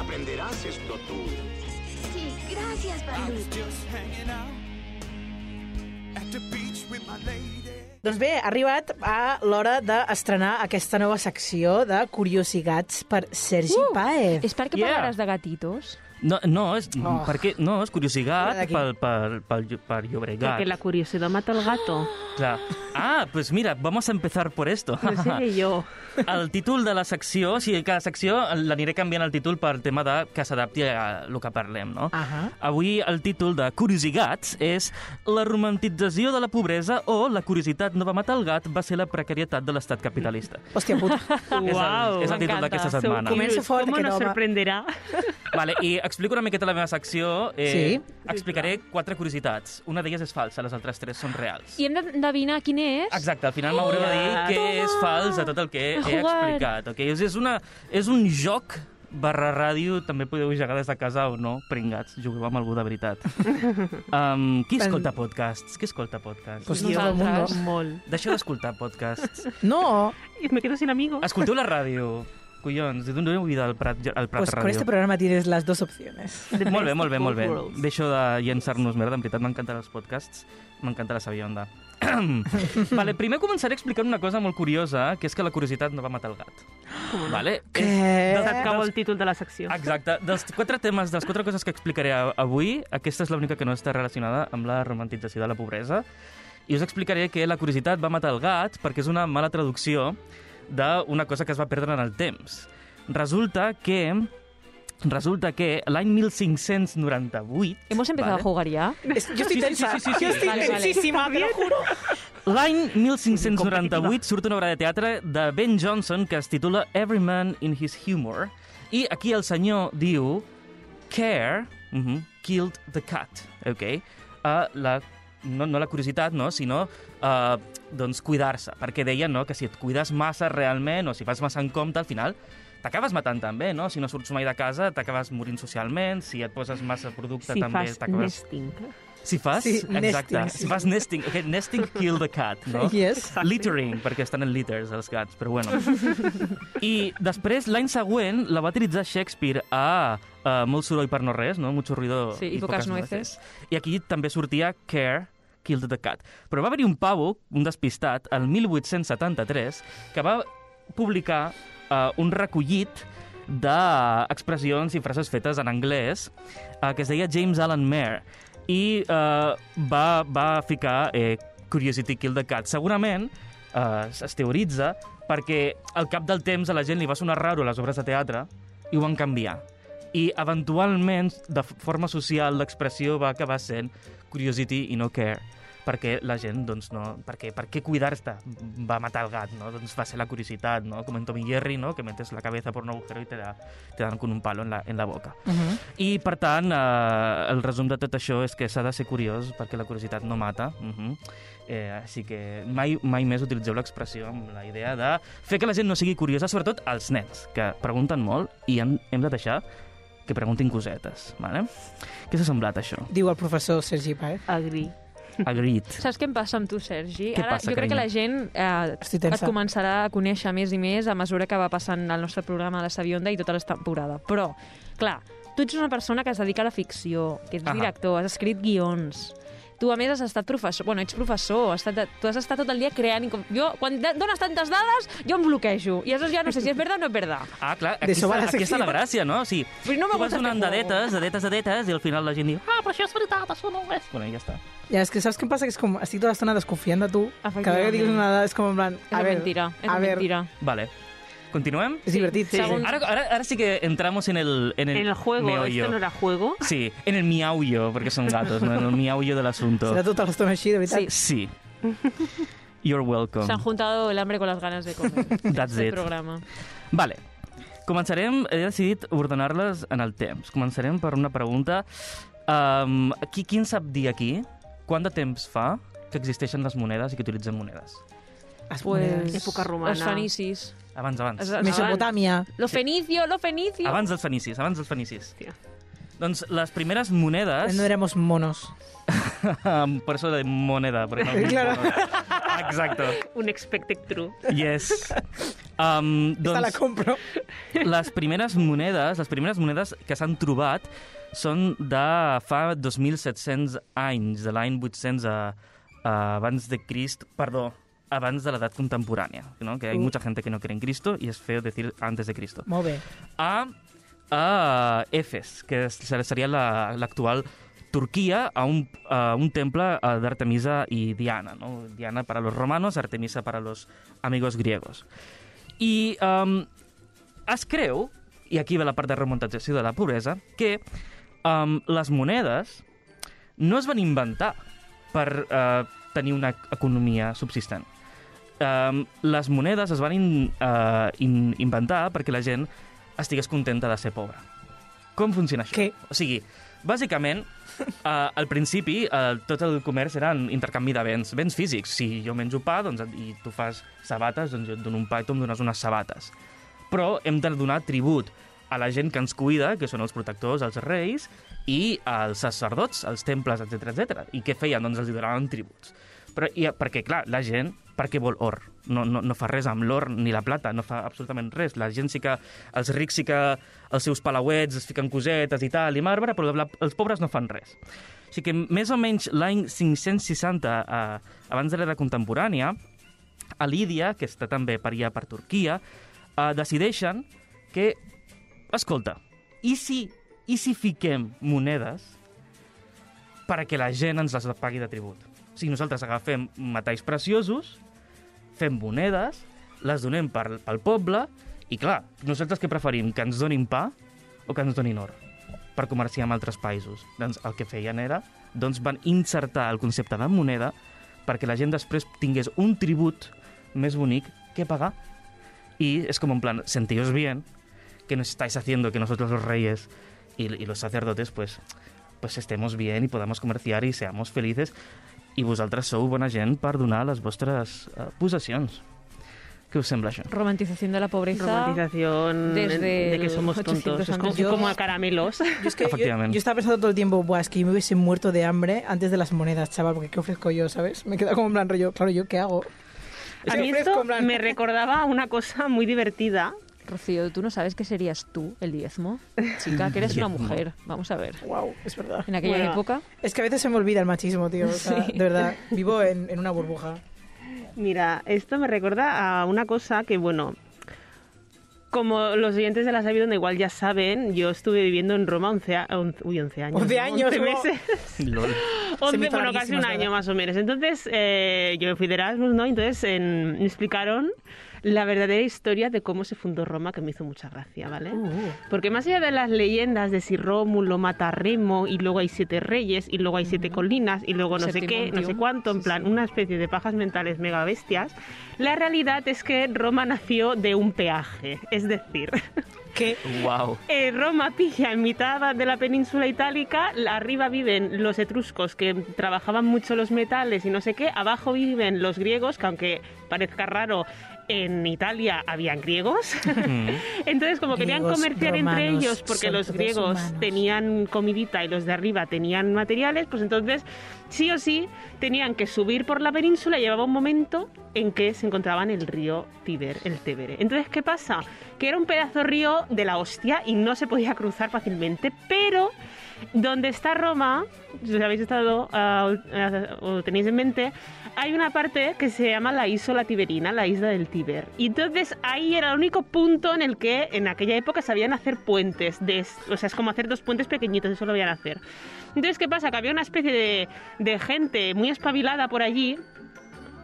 Aprenderás esto tú. Sí, gracias, Balú. Doncs bé, ha arribat a l'hora d'estrenar aquesta nova secció de Curiositats per Sergi Uh! Paez. És perquè Yeah. parlaràs de gatitos? No, no, és, Oh. perquè, no, és curiositat pel, pel, pel, per Llobregat. Porque la curiosidad mata al gato. Clar. Ah, pues mira, vamos a empezar por esto. No sé yo. *laughs* El títol de la secció, o sigui, cada secció l'aniré canviant el títol per tema de que s'adapti a el que parlem, no? Ahà. Avui el títol de Curiosigats és La romantització de la pobresa o La curiositat no va matar el gat va ser la precarietat de l'estat capitalista. Hòstia puta. *laughs* És el, Wow. és el títol d'aquesta setmana. Comença fort ¿Cómo aquest nos home. sorprenderà? Vale, I explico una miqueta la meva secció. Eh, Sí. Explicaré quatre curiositats. Una d'elles és falsa, les altres tres són reals. I hem d'endevinar quin és? Exacte, al final m'haureu de dir què és fals de tot el que He explicat. Okay? És, és, una, és un joc barra ràdio, també podeu jugar des de casa o no, pringats, jugueu amb algú de veritat. *laughs* um, qui escolta podcasts? Qui escolta podcasts? Pues el mundo. Nosaltres. Molt. Deixeu d'escoltar podcasts. *laughs* No, me quedo sin amigos. Escolteu la ràdio. Collons, doneu vida al Prat, al Prat pues con Ràdio. este programa tienes las dos opciones. Molt bé, molt bé, molt bé. Deixo de llençar-nos merda, en veritat m'encanten els podcasts, m'encanta la sabionda. *coughs* vale, primer començaré explicant una cosa molt curiosa, que és que la curiositat no va matar el gat. Vale? Què? Se acabó dels- el títol de la secció. Exacte. Dels quatre temes, de les quatre coses que explicaré a- avui, aquesta és l'única que no està relacionada amb la romantització de la pobresa. I us explicaré que la curiositat va matar el gat perquè és una mala traducció d'una cosa que es va perdre en el temps. Resulta que resulta que l'any 1598... ¿Hemos empezado vale? a jugar ya? *laughs* Es- yo estoy Sí, sí, tensa. sí, sí, sí, Yo sí. estoy Vale, vale. tensísima, te lo juro. L'any 1598 surt una obra de teatre de Ben Jonson que es titula Every Man in His Humor i aquí el senyor diu Care uh -huh, killed the cat, ok? Uh, la, no, no la curiositat, no, sinó uh, doncs cuidar-se, perquè deia no, que si et cuides massa realment o si vas massa en compte, al final t'acabes matant també, no? Si no surts mai de casa, t'acabes morint socialment, si et poses massa producte Si també fas t'acabes... nesting. Si fas, Sí, exacte. nesting, Si fas nesting, okay, nesting kill the cat, no? *laughs* Yes. Littering, perquè estan en litters, els gats, però bueno. I després, l'any següent, la va utilitzar Shakespeare a uh, Molt soroll per no res, no? Mucho ruido Sí, i poques nueces. I aquí també sortia Care, Killed the Cat. Però va haver-hi un pavo, un despistat, el 1873, que va publicar uh, un recollit d'expressions i frases fetes en anglès uh, que es deia James Allen Mayer i uh, va, va ficar eh, Curiosity Kill the Cat. Segurament uh, es teoritza perquè al cap del temps a la gent li va sonar raro les obres de teatre i ho van canviar. I eventualment, de forma social, l'expressió va acabar sent Curiosity i no Care perquè la gent, doncs, no... Perquè, per què cuidar-te va matar el gat, no? Doncs va ser la curiositat, no? Com en Tom y Jerry, no? Que metes la cabeza por un agujero y te, da, te dan con un palo en la, en la boca. Uh -huh. I, per tant, eh, el resum de tot això és que s'ha de ser curiós perquè la curiositat no mata. Uh -huh. eh, així que mai, mai més utilitzeu l'expressió amb la idea de fer que la gent no sigui curiosa, sobretot els nens, que pregunten molt i hem, hem de deixar que preguntin cosetes. Vale? Què s'ha semblat, això? Diu el professor Sergi Paez. Agri. Agreed. Saps què em passa amb tu, Sergi? Què Ara, passa, jo crec que la gent eh, et començarà a conèixer més i més a mesura que va passant el nostre programa de la Sabionda i tota la temporada. Però, clar, tu ets una persona que es dedica a la ficció, que ets director, has escrit guions, Tu, a més, has estat professor. Bueno, ets professor. Has estat, tu has estat tot el dia creant... i com- Jo, quan dones tantes dades, jo em bloquejo. I aleshores ja no sé si és verdad o no és verdad. Ah, clar, aquí, està, la aquí està la gràcia, no? O sigui, Però no tu vas donant dadetes, dadetes, dadetes, i al final la gent diu ah, però això és veritat, això no ho és. Bueno, ja està. Ja, és que saps què em passa? Que és com, estic tota l'estona desconfiant de tu. Cada vegada que digues una dada és com en plan... És a ver, mentira, és a ver, mentira. Vale. Continuem? És divertit, sí. Segon- Ara, ara, ara sí que entramos en el, en el, En el juego, meollo. esto no era juego. Sí, en el miaullo, perquè són gatos, no? en el miaullo de l'asunto. *laughs* Serà tota l'estona així, de veritat. Sí. Sí. You're welcome. Se han juntado el hambre con las ganas de comer. *laughs* That's este it. programa. Vale. Començarem, he decidit ordenar-les en el temps. Començarem per una pregunta. Um, qui, qui en sap dir aquí quant de temps fa que existeixen les monedes i que utilitzem monedes? Pues, monedes. Època romana. Els fenicis. Abans, abans. Es- Mesopotàmia. Lo fenicio, lo fenicio. Abans dels fenicis, abans dels fenicis. Hòstia. Doncs les primeres monedes... No éramos monos. *laughs* Por eso de moneda. Porque no *laughs* Claro. Exacto. *laughs* Un expected true. Yes. Um, Esta la doncs, compro. les primeres monedes, les primeres monedes que s'han trobat són de fa 2.700 anys, de l'any 800 a, a abans de Crist, perdó, abans de l'edat contemporània, ¿no? que hay Uh. mucha gente que no cree en Cristo y es feo decir antes de Cristo. Molt bé. a, a Efes, que seria la- l'actual Turquía, a un, a un temple de Artemisa y Diana. ¿no? Diana para los romanos, Artemisa para los amigos griegos. I um, es creu, i aquí ve la part de remuntatzació de la pobresa, que um, les monedes no es van inventar per uh, tenir una economia subsistent. Um, les monedes es van in, uh, in, inventar perquè la gent estigués contenta de ser pobre. Com funciona això? Què? O sigui, bàsicament, uh, al principi uh, tot el comerç era en intercanvi de béns, béns físics. Si jo menjo pa doncs, i tu fas sabates, doncs jo et dono un pa i tu em dones unes sabates. Però hem de donar tribut a la gent que ens cuida, que són els protectors, els reis, i als sacerdots, als temples, etc etc. I què feien? Doncs els donaven tributs. Però, i, perquè, clar, la gent, per què vol or? No, no, no fa res amb l'or ni la plata, no fa absolutament res. La gent sí que, els rics sí que els seus palauets es fiquen cosetes i tal, i marbre, però la, els pobres no fan res. O sigui que més o menys l'any 560, eh, abans de l'era contemporània, a Lídia, que està també per allà per Turquia, eh, decideixen que, escolta, i si, i si fiquem monedes perquè la gent ens les pagui de tribut? O sigui, nosaltres agafem metalls preciosos, fem monedes, les donem per, pel poble, i clar, nosaltres què preferim? Que ens donin pa o que ens donin or? per comerciar amb altres països. Doncs el que feien era, doncs van insertar el concepte de moneda perquè la gent després tingués un tribut més bonic que pagar. Y es como en plan, sentíos bien, que nos estáis haciendo que nosotros los reyes y, y los sacerdotes pues, pues estemos bien y podamos comerciar y seamos felices i vosaltres sou bona gent per donar les vostres uh, possessions. Què us sembla això? Romantización de la pobreza. Romantización desde de que somos 800 tontos. Es como, como a caramelos. Yo, es que yo, yo estaba pensando todo el tiempo, Buah, es que yo me hubiese muerto de hambre antes de las monedas, chaval, porque ¿qué ofrezco yo, sabes? Me queda como en plan rollo, claro, ¿yo qué hago? A ¿Qué mí esto me recordaba una cosa muy divertida. Rocío, ¿tú no sabes qué serías tú, el diezmo? Chica, que eres *laughs* una mujer. Vamos a ver. Wow, es verdad. En aquella Bueno. época, Es que a veces se me olvida el machismo, tío. O sea, Sí. De verdad, vivo en, en una burbuja. Mira, esto me recuerda a una cosa que, bueno, como los oyentes de la Sabidona igual ya saben, yo estuve viviendo en Roma 11, a- on- uy, 11 años. 11 ¿no? años, 11 wow. meses. *laughs* *laughs* Lol. 11, me hizo bueno, casi un año más o menos. Entonces, eh, yo me fui de Erasmus, ¿no? Entonces en- me explicaron la verdadera historia de cómo se fundó Roma, que me hizo mucha gracia, ¿vale? Uh, Porque más allá de las leyendas de si Rómulo mata a Remo y luego hay siete reyes y luego hay siete colinas y luego no sé qué, no sé cuánto, en Sí, plan sí. una especie de pajas mentales mega bestias, la realidad es que Roma nació de un peaje. Es decir, *laughs* ¿Qué? Wow. eh, Roma pilla en mitad de la península itálica, arriba viven los etruscos que trabajaban mucho los metales y no sé qué, abajo viven los griegos, que aunque parezca raro, en Italia habían griegos. Mm. *laughs* Entonces, como querían Griegos, comerciar entre ellos, porque los griegos humanos. tenían comidita y los de arriba tenían materiales, pues entonces sí o sí tenían que subir por la península y llevaba un momento en que se encontraban el río Tíber, el Tébere. Entonces, ¿qué pasa? Que era un pedazo de río de la hostia y no se podía cruzar fácilmente, pero donde está Roma, si habéis estado ah, ah, o tenéis en mente, hay una parte que se llama la Isola Tiberina, la isla del Tíber. Y entonces ahí era el único punto en el que en aquella época sabían hacer puentes. De, o sea, es como hacer dos puentes pequeñitos, eso lo sabían hacer. Entonces, ¿qué pasa? Que había una especie de gente muy espabilada por allí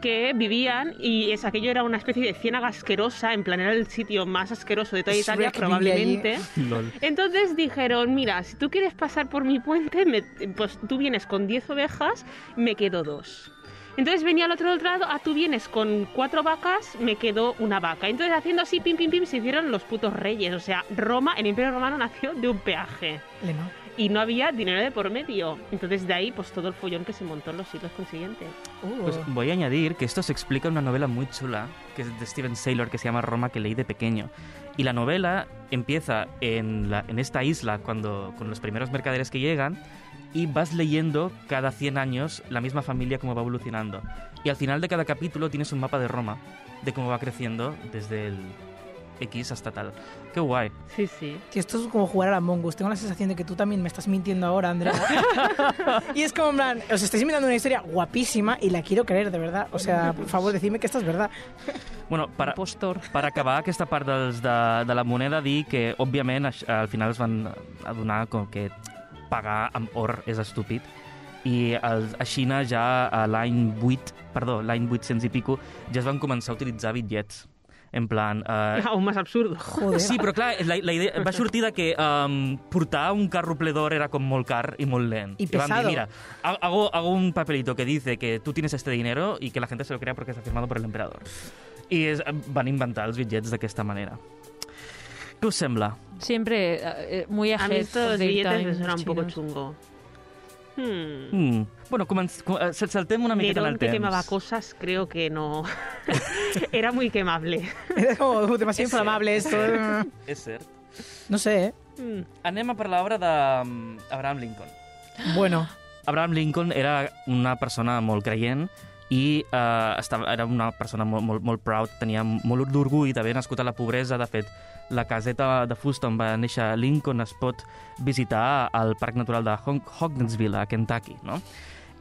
que vivían y es, aquello era una especie de ciénaga asquerosa, en plan era el sitio más asqueroso de toda Italia probablemente. Lol. Entonces dijeron, mira, si tú quieres pasar por mi puente, me- pues tú vienes con 10 ovejas, me quedo dos. Entonces venía al otro lado, ah, tú vienes con cuatro vacas, me quedó una vaca. Entonces haciendo así, pim, pim, pim, se hicieron los putos reyes. O sea, Roma, el Imperio Romano nació de un peaje. Leno. Y no había dinero de por medio. Entonces de ahí, pues todo el follón que se montó en los siglos consiguientes. Uh, Pues voy a añadir que esto se explica en una novela muy chula, que es de Steven Saylor, que se llama Roma, que leí de pequeño. Y la novela empieza en, la- en esta isla, cuando, con los primeros mercaderes que llegan, y vas leyendo cada 100 años la misma familia cómo va evolucionando. Y al final de cada capítulo tienes un mapa de Roma, de cómo va creciendo desde el X hasta tal. Qué guay. Sí, sí. Tío, esto es como jugar a la Mongus. Tengo la sensación de que tú también me estás mintiendo ahora, Andrea. *laughs* y es como, en plan, os estáis inventando una historia guapísima y la quiero creer, de verdad. O sea, por favor, decidme que esto es verdad. Bueno, per, Impostor. per acabar aquesta part dels de, de la moneda, dir que, òbviament, al final es van adonar com que pagar amb or és estúpid i el, a Xina ja a l'any 8, perdó, l'any 800 i pico, ja es van començar a utilitzar bitllets. En plan... Eh, *laughs* Aún más absurdo. Joder. Sí, però clar, la, la idea va sortir de que um, portar un carro ple d'or era com molt car i molt lent. Y I van dir, pesado. mira, ha- hago, hago un papelito que dice que tú tienes este dinero y que la gente se lo crea porque está firmado por el emperador. I es, van inventar els bitllets d'aquesta manera. Què us sembla? Siempre eh, eh, muy A mí estos billetes me suenan un poco chungo. Hmm. Mm. Bueno, com, eh, saltem una miqueta en Nerón el que temps. quemaba cosas, creo que no. *laughs* Era muy quemable. *laughs* Era como demasiado inflamable esto. És cert. No sé, ¿eh? Mm. Anem a per l'obra d'Abraham Lincoln. Bueno, Abraham Lincoln era una persona molt creient i eh, estava, era una persona molt, molt, molt proud, tenia molt d'orgull d'haver nascut a la pobresa. De fet, la caseta de fusta on va néixer Lincoln es pot visitar al Parc Natural de Hog- Hogginsville, a Kentucky, no?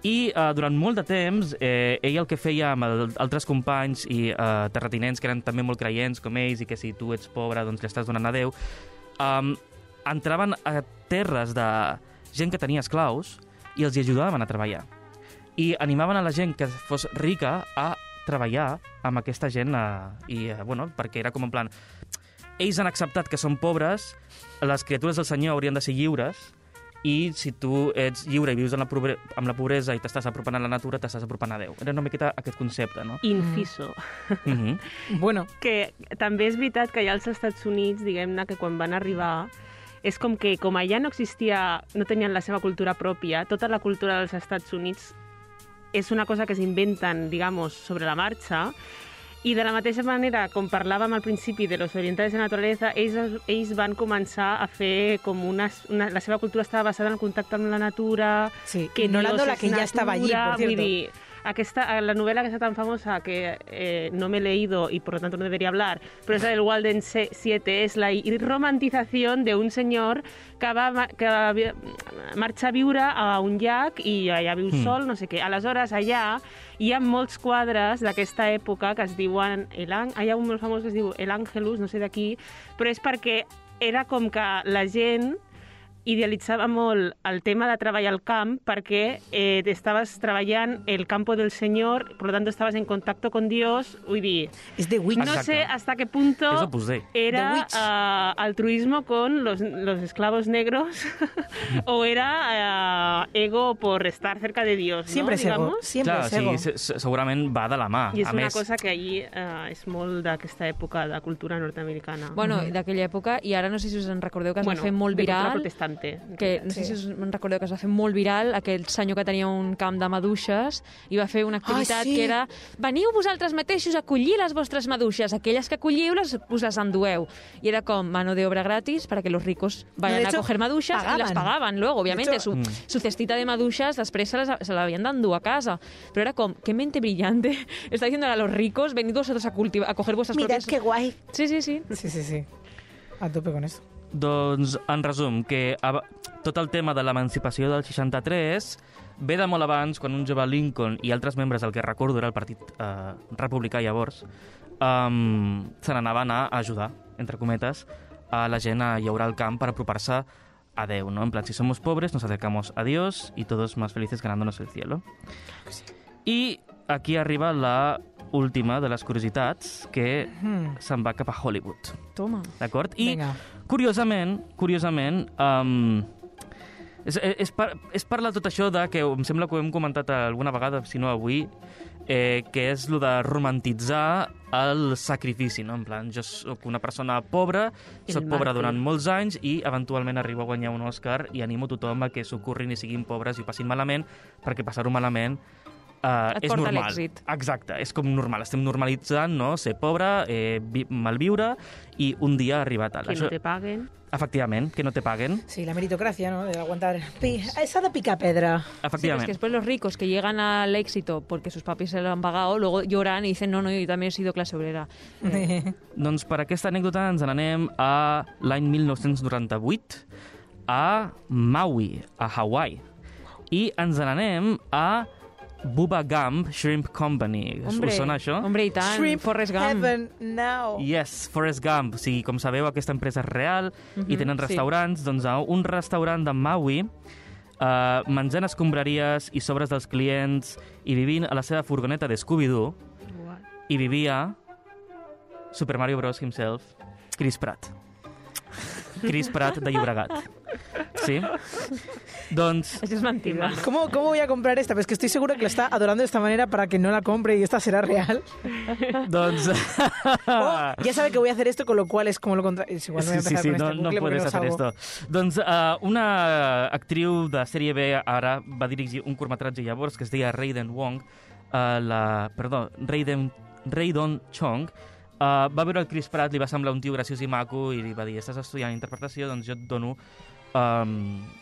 I eh, durant molt de temps, eh, ell el que feia amb el, altres companys i eh, terratinents que eren també molt creients com ells i que si tu ets pobre doncs li estàs donant a Déu, um, entraven a terres de gent que tenia esclaus i els hi ajudaven a treballar. I animaven a la gent que fos rica a treballar amb aquesta gent eh, i, eh, bueno, perquè era com en plan ells han acceptat que són pobres, les criatures del Senyor haurien de ser lliures i si tu ets lliure i vius en la pobre amb la pobresa i t'estàs apropant a la natura, t'estàs apropant a Déu. Era una miqueta aquest concepte, no? Inciso. Mm -hmm. *laughs* bueno. Que també és veritat que allà als Estats Units, diguem-ne, que quan van arribar, és com que com allà no existia, no tenien la seva cultura pròpia, tota la cultura dels Estats Units és una cosa que s'inventen, digamos, sobre la marxa, i de la mateixa manera, com parlàvem al principi de los orientales de naturaleza, ells, ells van començar a fer com una, una... La seva cultura estava basada en el contacte amb la natura, Sí, que Dios la que ya estaba allí, por cierto. vull dir, aquesta, la novela que está tan famosa que eh, no me he leído y por lo tanto no debería hablar, pero es la del Walden 7, es la romantización de un senyor que, va, que va, marxa a viure a un llac i allà viu Mm. sol, no sé què. Aleshores, allà hi ha molts quadres d'aquesta època que es diuen... El, hi ha un molt famós que es diu El Angelus, no sé d'aquí, però és perquè era com que la gent idealitzava molt el tema de treballar al camp perquè eh, estaves treballant el campo del Señor, por lo tanto estabas en contacto con Dios, vull dir, Es de Witch. no sé hasta qué punto És era Witch. ah, altruismo con los, los esclavos negros *laughs* o era ah, ego por estar cerca de Dios, Siempre ¿no? es ego. Siempre Clar, ego. se- segurament va de la mà. I és a una més, cosa que allí eh, és molt d'aquesta època de cultura nord-americana. Bueno, d'aquella època, i ara no sé si us en recordeu que es bueno va fer molt viral, protestante. que no sé Sí. si us en recordeu que es va fer molt viral aquell senyor que tenia un camp de maduixes i va fer una activitat sí. que era veniu vosaltres mateixos a collir les vostres maduixes, aquelles que colliu les, us les endueu. I era com mano de obra gratis para que los ricos vayan a hecho, coger maduixes y las pagaban. luego, obviamente. hecho- su, Mm. su cestita de maduixes després se, les, se la habían dando a casa. Pero era como, qué mente brillante. *laughs* Está diciendo a los ricos, venid vosotros a, cultivar, a coger vuestras Mirad propias... qué guay. Sí, sí, sí. Sí, sí, sí. A tope con esto. Doncs, en resum, que tot el tema de l'emancipació del 63 ve de molt abans, quan un jove Lincoln i altres membres del que recordo era el partit eh, republicà llavors, um, se n'anaven a ajudar, entre cometes, a la gent a llaurar el camp per apropar-se a Déu, ¿no? En plan, si somos pobres, nos acercamos a Dios y todos más felices ganándonos el cielo. I aquí arriba la última de les curiositats, que Hmm. se'n va cap a Hollywood. Toma. D'acord? I Venga. Curiosament, curiosament, um, és, és, par, és parla tot això de que em sembla que ho hem comentat alguna vegada, si no avui, eh, que és lo de romantitzar el sacrifici, no? En plan, jo sóc una persona pobra, sóc pobra durant molts anys i eventualment arribo a guanyar un Òscar i animo tothom a que s'ho currin i siguin pobres i ho passin malament, perquè passar-ho malament Uh, Et és porta a normal. l'èxit. Exacte, és com normal. Estem normalitzant, no?, ser pobre, eh, vi malviure i un dia arribar tal. Que no te paguen. Efectivament, que no te paguen. Sí, la meritocracia, ¿no? De aguantar. Esa de pica pedra. Sí, pero es Efectivament. que después los ricos que llegan al éxito porque sus papis se lo han pagado, luego lloran y dicen, no, no, yo también he sido clase obrera. Doncs per aquesta anècdota ens n'anem a l'any 1998 a Maui, a Hawaii. I ens n'anem a Bubba Gump Shrimp Company. Hombre, Us sona això? hombre, y tan, Shrimp Forrest Gump. Heaven now. Yes, Forrest Gump. O sigui, com sabeu, aquesta empresa és real i tenen sí. restaurants. Doncs a un restaurant de Maui, uh, menjant escombraries i sobres dels clients i vivint a la seva furgoneta de Scooby-Doo, hi vivia Super Mario Bros. himself, Chris Pratt. Chris Pratt de Llobregat. *laughs* Sí? Doncs Eso es mentira. ¿Cómo, ¿Cómo voy a comprar esta? Pues que estoy segura que la está adorando de esta manera para que no la compre y esta será real. doncs... *laughs* O ya sabe que voy a hacer esto, con lo cual es como lo contrario. Es igual, no voy a sí, sí, sí, con no, este no puedes no hacer esto. Doncs uh, una actriu de sèrie B ara va dirigir un curtmetratge llavors que es deia Raiden Wong, uh, la, perdó, Raiden, Raydon Chong, uh, va veure el Chris Pratt, li va semblar un tio graciós i maco i li va dir, estàs estudiant interpretació, doncs jo et dono um,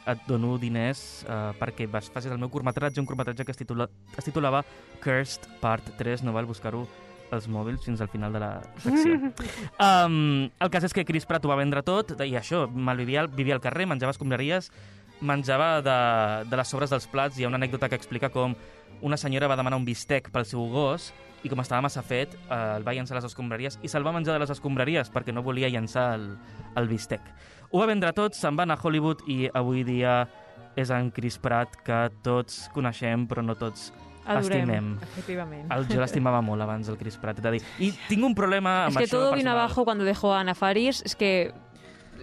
et dono diners uh, perquè vas, facis el meu curtmetratge, un curtmetratge que es, titula, es titulava Cursed Part 3, no val buscar-ho als mòbils fins al final de la secció. *laughs* Um, el cas és que Chris Pratt ho va vendre tot, i això, malvivia, vivia al carrer, menjava escombraries, menjava de, de les sobres dels plats. Hi ha una anècdota que explica com una senyora va demanar un bistec pel seu gos i com estava massa fet, eh, el va llançar a les escombraries i se'l va menjar de les escombraries perquè no volia llançar el, el bistec. Ho va vendre tot, se'n va anar a Hollywood i avui dia és en Chris Pratt que tots coneixem però no tots Adorem, estimem. efectivamente. El, jo l'estimava molt abans, el Chris Pratt. he de dir. I tinc un problema Es amb que això todo vino personal. abajo cuando dejó a Ana Faris, es que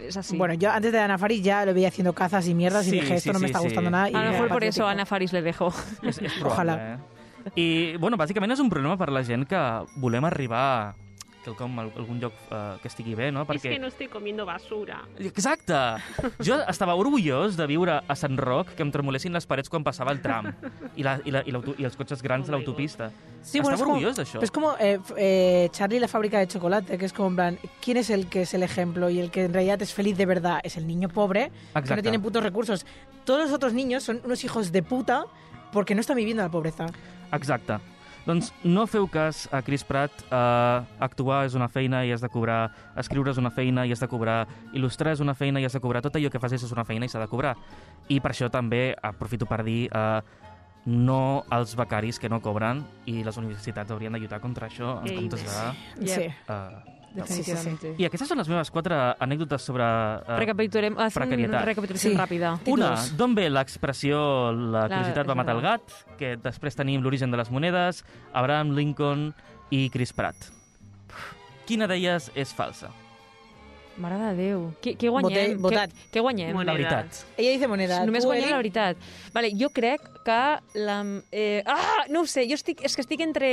es así. Bueno, yo antes de Ana Faris ya lo veía haciendo cazas y mierdas Sí, y dije, esto sí, no me sí, está sí. gustando nada. y a lo mejor por eso. Ana Faris le dejó. És, és probable, Ojalà. Eh? I, bueno, bàsicament és un problema per la gent que volem arribar quelcom, algun lloc eh, que estigui bé, no? Es que no estoy comiendo basura. Exacte! Jo estava orgullós de viure a Sant Roc, que em tremolessin les parets quan passava el tram i, la, i, la, i, i els cotxes grans Oh de l'autopista. Sí, estava bueno, orgullós d'això. Es como eh, eh, Charlie la fábrica de chocolate, que es como en plan, ¿quién es el que es el ejemplo y el que en realidad es feliz de verdad? Es el niño pobre que no Exacte. tiene putos recursos. Todos los otros niños son unos hijos de puta porque no están viviendo la pobreza. Exacte. Doncs no feu cas a Chris Pratt. Uh, actuar és una feina i has de cobrar. Escriure és una feina i has de cobrar. Il·lustrar és una feina i has de cobrar. Tot allò que facis és una feina i s'ha de cobrar. I per això també aprofito per dir uh, no als becaris que no cobren i les universitats haurien de lluitar contra això en comptes de... Yep. Sí. Uh, Definitivamente. I aquestes són les meves quatre anècdotes sobre... Uh, Recapitulem, una precarietat. recapitulación Sí. rápida. Una, d'on ve l'expressió la La- curiositat va matar el gat, que després tenim l'origen de les monedes, Abraham Lincoln i Chris Pratt. Quina d'elles és falsa? Mare de Déu. Què, què guanyem? Vote- votat. Què, què guanyem? Moneda. La veritat. Ella dice moneda. Només ¿Tú, guanyem Eli? la veritat. Vale, jo crec que la... Eh, ah, no ho sé, jo estic, és que estic entre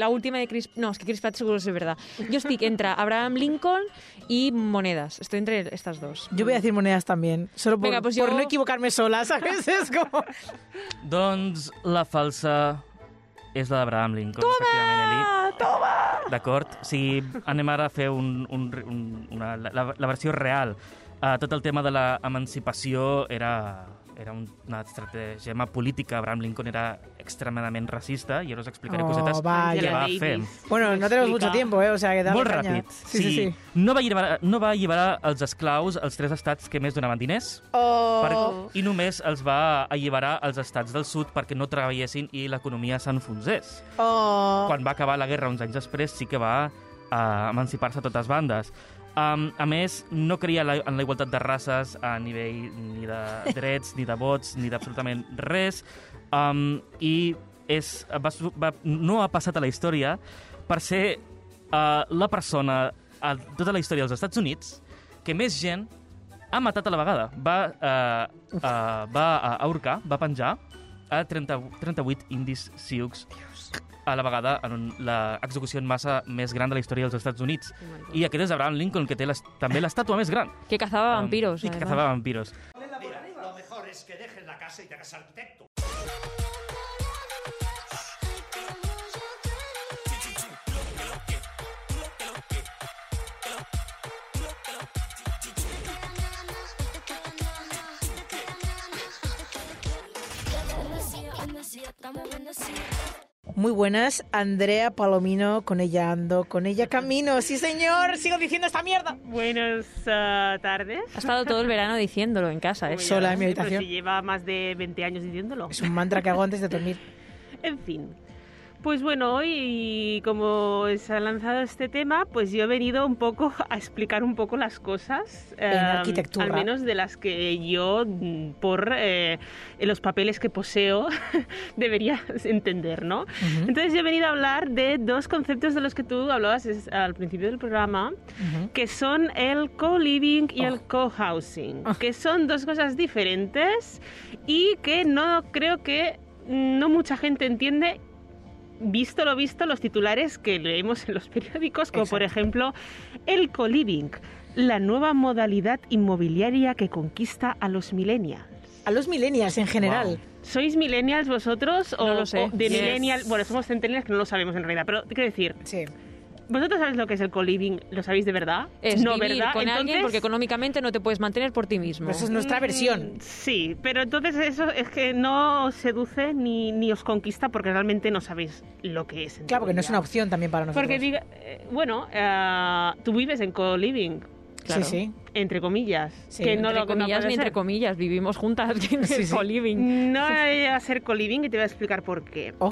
la última de Chris... No, és que Chris Pratt seguro es verdad. Jo estic entre Abraham Lincoln y monedas. Estoy entre estas dos. Yo voy a decir monedas también, solo por, Venga, pues por yo- no equivocarme sola, ¿sabes? Es como... Doncs la falsa és la d'Abraham Lincoln. Toma! Eli. Toma! D'acord? O sigui, anem ara a fer un, un, un, una, la, la versió real. Uh, tot el tema de l'emancipació era, era un- una estratègia política. Abraham Lincoln era extremadament racista i ara us explicaré Oh, cosetes vaya. que va Davis. fer. Bueno, no tenemos mucho tiempo, ¿eh? O sea, que Molt ràpid. Sí, sí, sí. No, va alliberar, no va alliberar els esclaus als tres estats que més donaven diners Oh, per, i només els va alliberar als estats del sud perquè no treballessin i l'economia s'enfonsés. oh. Quan va acabar la guerra uns anys després sí que va uh, emancipar-se a totes bandes. Um, a més, no creia la, en la igualtat de races a nivell ni de *laughs* drets, ni de vots, ni d'absolutament res. Um, I és, va, va, no ha passat a la història per ser uh, la persona a tota la història dels Estats Units que més gent ha matat a la vegada. Va, uh, uh, va ahorcar, va penjar a 30, 38 indis sioux a la vegada en l'execució en massa més gran de la història dels Estats Units. Oh I aquest és Abraham Lincoln, que té les, també l'estàtua més gran. Que cazava um, vampiros. I que cazava vampiros. Mira, lo mejor es que dejes la casa y te hagas arquitecto. Estamos bendecidos. Muy buenas, Andrea Palomino, con ella ando, con ella camino. Sí, señor, sigo diciendo esta mierda. Buenas ah, tardes. Ha estado todo el verano diciéndolo en casa, ¿eh? Sola en mi sí, pero habitación. si lleva más de 20 años diciéndolo. Es un mantra que hago antes de dormir. En fin. Pues bueno, hoy como se ha lanzado este tema, pues yo he venido un poco *laughs* a explicar un poco las cosas, En eh, arquitectura. al menos de las que yo, mm, por eh, los papeles que poseo, *laughs* debería *laughs* entender, ¿no? Ujú, Entonces yo he venido a hablar de dos conceptos de los que tú hablabas al principio del programa, ujú. que son el co-living y el Oh. co-housing, Ah. que son dos cosas diferentes y que no creo que no mucha gente entiende. Visto lo visto, los titulares que leemos en los periódicos, como por ejemplo el co-living, la nueva modalidad inmobiliaria que conquista a los millennials. A los millennials en general. ¿Sois millennials vosotros o, No lo sé. o de Yes. millennial? Bueno, somos centennials que no lo sabemos en realidad, pero quiero decir, Sí. ¿Vosotros sabéis lo que es el co-living? ¿Lo sabéis de verdad? Es no, vivir ¿verdad? con alguien Entonces- porque económicamente no te puedes mantener por ti mismo. Pues eso es nuestra versión. Mm, Sí, pero entonces eso es que no os seduce ni, ni os conquista porque realmente no sabéis lo que es. Claro, porque no es una opción también para nosotros. Porque diga, eh, bueno, eh, tú vives en co-living, Claro. Sí, sí. entre comillas. Sí, que no entre lo no comillas ni entre comillas, vivimos juntas *laughs* en el co-living. No llega a ser co-living y te voy a explicar por qué. Oh,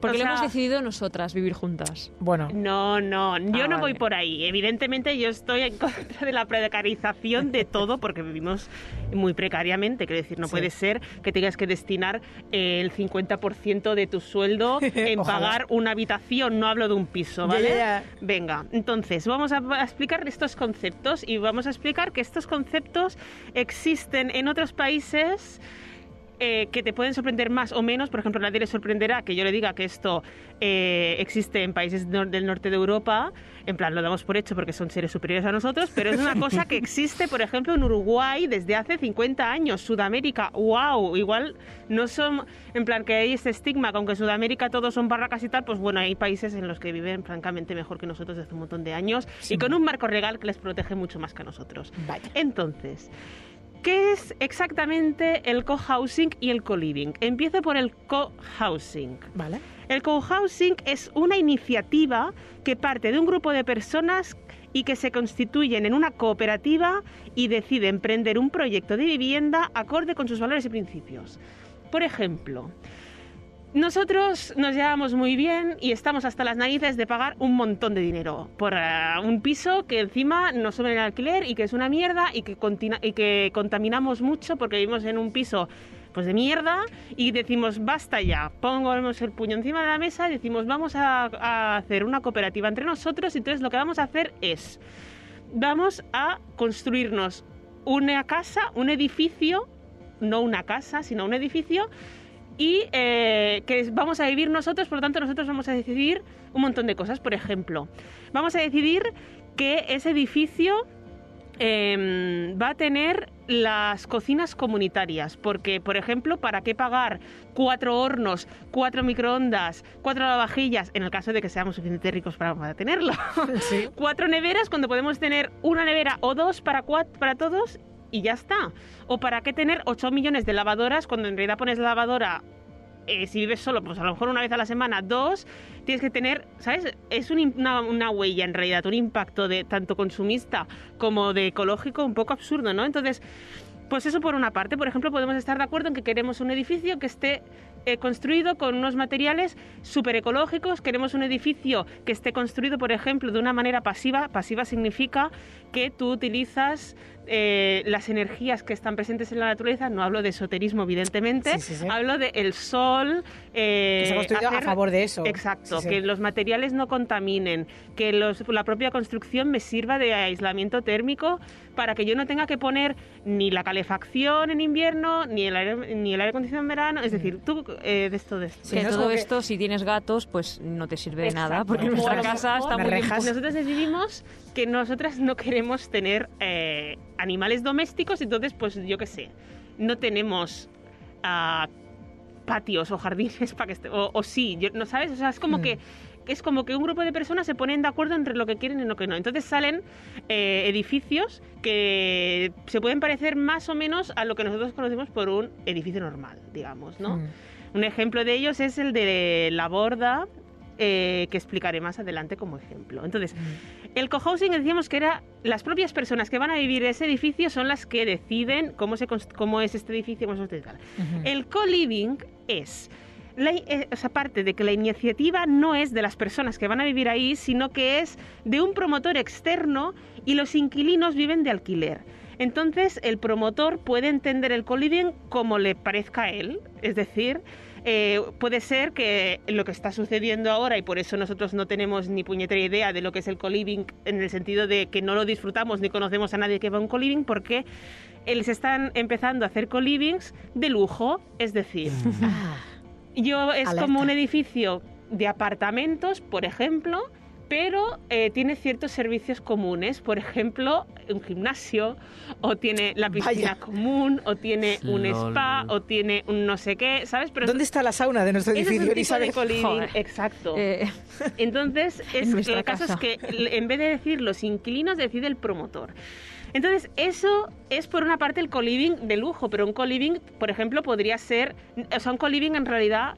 Porque O lo hemos decidido nosotras, vivir juntas. bueno. No, no, yo Ah, no voy por ahí. Evidentemente yo estoy en contra de la precarización de todo porque vivimos muy precariamente. Quiero decir, no Sí. puede ser que tengas que destinar eh, el 50% de tu sueldo *laughs* en pagar una habitación. No hablo de un piso, ¿vale? Venga, entonces vamos a, a explicar estos conceptos y vamos a explicar que estos conceptos existen en otros países eh, que te pueden sorprender más o menos. Por ejemplo, nadie le sorprenderá que yo le diga que esto eh, existe en países nor- del norte de Europa. En plan, lo damos por hecho porque son seres superiores a nosotros, pero es una *laughs* cosa que existe, por ejemplo, en Uruguay desde hace 50 años. Sudamérica, wow, igual no son, en plan, que hay este estigma, que aunque en Sudamérica todos son barracas y tal, pues bueno, hay países en los que viven francamente mejor que nosotros desde un montón de años Sí. y con un marco legal que les protege mucho más que a nosotros. Vaya. Entonces, ¿qué es exactamente el co-housing y el co-living? Empiezo por el co-housing. Vale. El co-housing es una iniciativa que parte de un grupo de personas y que se constituyen en una cooperativa y deciden emprender un proyecto de vivienda acorde con sus valores y principios. Por ejemplo, nosotros nos llevamos muy bien y estamos hasta las narices de pagar un montón de dinero por eh, un piso que encima nos sube el alquiler y que es una mierda y que, y que contaminamos mucho porque vivimos en un piso pues de mierda y decimos basta ya, pongamos el puño encima de la mesa y decimos vamos a, a hacer una cooperativa entre nosotros y entonces lo que vamos a hacer es vamos a construirnos una casa, un edificio, no una casa, sino un edificio y eh, que vamos a vivir nosotros, por lo tanto nosotros vamos a decidir un montón de cosas. Por ejemplo, vamos a decidir que ese edificio em, va a tener las cocinas comunitarias, porque, por ejemplo, ¿para qué pagar cuatro hornos, cuatro microondas, cuatro lavavajillas, en el caso de que seamos suficientemente ricos para, para tenerlo? Sí. *laughs* cuatro neveras cuando podemos tener una nevera o dos para, para todos y ya está. O para qué tener 8 millones de lavadoras cuando en realidad pones la lavadora, eh, si vives solo, pues a lo mejor una vez a la semana, dos, tienes que tener, ¿sabes? Es una, una huella en realidad, un impacto de tanto consumista como de ecológico un poco absurdo, ¿no? Entonces, pues eso por una parte. Por ejemplo, podemos estar de acuerdo en que queremos un edificio que esté eh, construido con unos materiales súper ecológicos. Queremos un edificio que esté construido, por ejemplo, de una manera pasiva. Pasiva significa que tú utilizas eh, las energías que están presentes en la naturaleza. No hablo de esoterismo, evidentemente. Sí, sí, sí. Hablo del el sol. eh, Que se ha construido a favor de eso. Exacto, Sí, sí. que los materiales no contaminen, que los- la propia construcción me sirva de aislamiento térmico para que yo no tenga que poner ni la calefacción en invierno, ni el aire, ni el aire acondicionado en verano. Es decir, tú eh, de esto de esto. Sí, que ¿no? Es todo que- esto, si tienes gatos, pues no te sirve de nada, porque nuestra casa está muy rejas. Nosotros decidimos que nosotras no queremos tener eh, animales domésticos, entonces, pues yo qué sé, no tenemos ah, patios o jardines *laughs* para que esté, o, o sí, yo- no sabes, o sea, es como Mm. que es como que un grupo de personas se ponen de acuerdo entre lo que quieren y lo que no. Entonces salen eh, edificios que se pueden parecer más o menos a lo que nosotros conocemos por un edificio normal, digamos, ¿no? Mm. Un ejemplo de ellos es el de la borda, eh, que explicaré más adelante como ejemplo. Entonces, el cohousing decíamos que era las propias personas que van a vivir ese edificio son las que deciden cómo, se, cómo es este edificio, cómo este tal. El co-living es, la, eh, o sea, aparte de que la iniciativa no es de las personas que van a vivir ahí, sino que es de un promotor externo y los inquilinos viven de alquiler. Entonces, el promotor puede entender el co-living como le parezca a él, es decir, eh, puede ser que lo que está sucediendo ahora, y por eso nosotros no tenemos ni puñetera idea de lo que es el co-living, en el sentido de que no lo disfrutamos ni conocemos a nadie que va a un co-living, porque se están empezando a hacer co-livings de lujo, es decir, Ah, yo es Alerta. como un edificio de apartamentos, por ejemplo, pero eh, tiene ciertos servicios comunes, por ejemplo, un gimnasio, o tiene la piscina Vaya. común, o tiene un Lol. spa, o tiene un no sé qué, ¿sabes? Pero ¿Dónde está la sauna de nuestro ese es un edificio, tipo de exacto. Eh, *laughs* Entonces, *laughs* En es, nuestra el caso casa. es que en vez de decir los inquilinos, decide el promotor. Entonces, eso es por una parte el co-living de lujo, pero un co-living, por ejemplo, podría ser, o sea, un co-living en realidad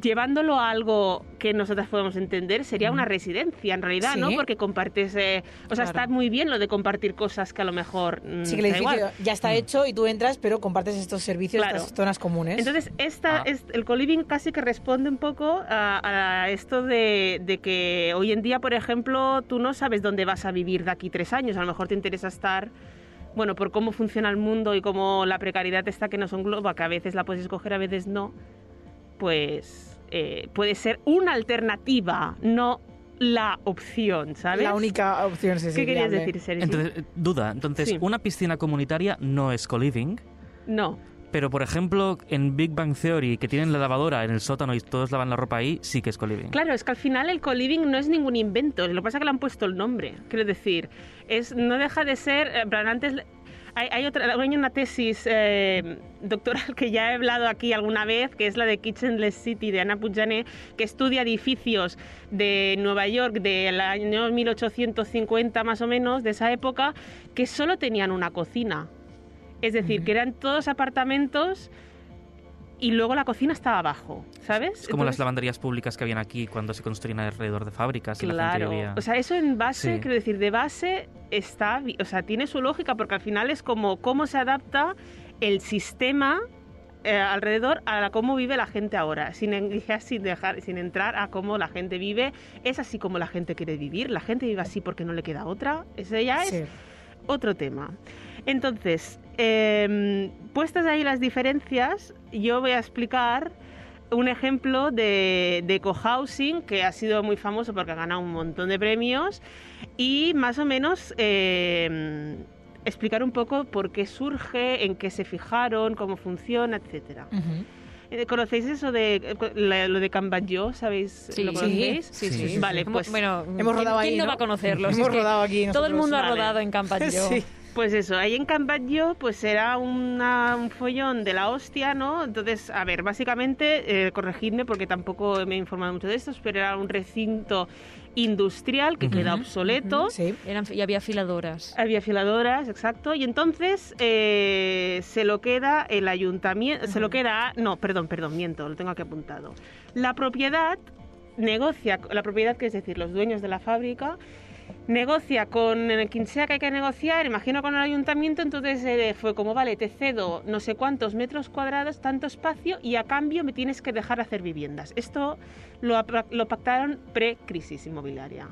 llevándolo a algo que nosotras podemos entender, sería una residencia en realidad, ¿no? Porque compartes, eh, o sea, Claro. está muy bien lo de compartir cosas que a lo mejor mm, Sí, que el da igual. edificio ya está hecho y tú entras, pero compartes estos servicios, Claro. estas zonas comunes. Entonces, esta, Ah. es, el co-living casi que responde un poco a, a esto de, de que hoy en día, por ejemplo, tú no sabes dónde vas a vivir de aquí tres años. A lo mejor te interesa estar, bueno, por cómo funciona el mundo y cómo la precariedad está que nos engloba, que a veces la puedes escoger, a veces no, pues eh, puede ser una alternativa, no la opción, ¿sabes? la única opción es ¿Qué querías decir, Sergi? Entonces, eh, duda, entonces, Sí. una piscina comunitaria no es co-living, No. pero por ejemplo, en Big Bang Theory, que tienen la lavadora en el sótano y todos lavan la ropa ahí, sí que es co-living. Claro, es que al final el co-living no es ningún invento, lo que pasa es que le han puesto el nombre. Quiero decir, es, no deja de ser. en plan, antes. Hay, hay otra, hay una tesis eh, doctoral que ya he hablado aquí alguna vez, que es la de Kitchenless City de Anna Pujané, que estudia edificios de Nueva York del año 1850 más o menos, de esa época, que solo tenían una cocina. Es decir, que eran todos apartamentos y luego la cocina estaba abajo, ¿sabes? Es como las Entonces- lavanderías públicas que habían aquí cuando se construían alrededor de fábricas y la Claro, vivía... o sea, eso en base, Sí. quiero decir, de base está, o sea, tiene su lógica porque al final es como cómo se adapta el sistema eh, alrededor a la- cómo vive la gente ahora, sin, *laughs* sin dejar, sin entrar a cómo la gente vive, es así como la gente quiere vivir, la gente vive así porque no le queda otra, ese ya es Sí. otro tema. Entonces, eh, puestas ahí las diferencias, yo voy a explicar un ejemplo de, de cohousing que ha sido muy famoso porque ha ganado un montón de premios y más o menos eh, explicar un poco por qué surge, en qué se fijaron, cómo funciona, etcétera. Eh, ¿Conocéis eso de lo de Cambayo? ¿Sabéis? Sí. ¿Lo Sí, conocéis? sí, sí, sí. Vale, pues bueno, Hemos ¿quién- rodado ahí, ¿quién no, ¿no? va a conocerlo? Si Hemos que rodado aquí Todo el nosotros. mundo ha Vale. rodado en Campaño. *laughs* Sí. Pues eso, ahí en Cambayo pues era una- un follón de la hostia, ¿no? Entonces, a ver, básicamente, eh, corregidme porque tampoco me he informado mucho de esto, pero era un recinto industrial que queda obsoleto. Sí. Eran- y había afiladoras. Había afiladoras, exacto, y entonces eh, se lo queda el ayuntamiento, se lo queda, no, perdón, perdón, miento, lo tengo aquí apuntado. La propiedad negocia, la propiedad que es decir, los dueños de la fábrica, negocia con quien sea que hay que negociar, imagino con el ayuntamiento, entonces eh, fue como, vale, te cedo no sé cuántos metros cuadrados, tanto espacio, y a cambio me tienes que dejar hacer viviendas. Esto lo, pactaron pre-crisis inmobiliaria.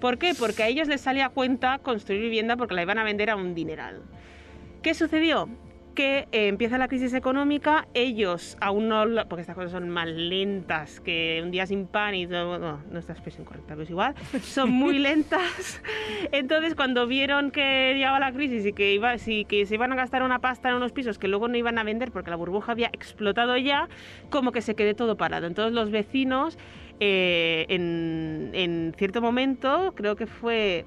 ¿Por qué? Porque a ellos les salía a cuenta construir vivienda porque la iban a vender a un dineral. ¿Qué sucedió? Que eh, empieza la crisis económica, ellos aún no, porque estas cosas son más lentas que un día sin pan y todo, no, no es la expresión correcta, pero es igual, son muy *laughs* lentas. Entonces cuando vieron que llegaba la crisis y que, iba, sí, que se iban a gastar una pasta en unos pisos que luego no iban a vender porque la burbuja había explotado ya, como que se quedó todo parado. Entonces los vecinos eh, en, en cierto momento, creo que fue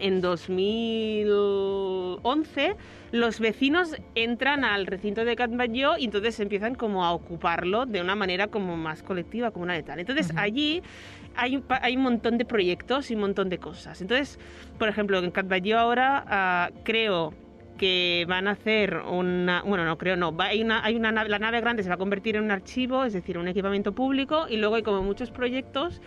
en 2011, los vecinos entran al recinto de Catmayó y entonces empiezan como a ocuparlo de una manera como más colectiva, como una de tal. Entonces Ujú. allí hay hay un montón de proyectos y un montón de cosas. Entonces, por ejemplo, en Catmayó ahora ah, creo que van a hacer una, bueno, no creo, no, hay una, hay una nave- la nave grande se va a convertir en un archivo, es decir, un equipamiento público, y luego hay como muchos proyectos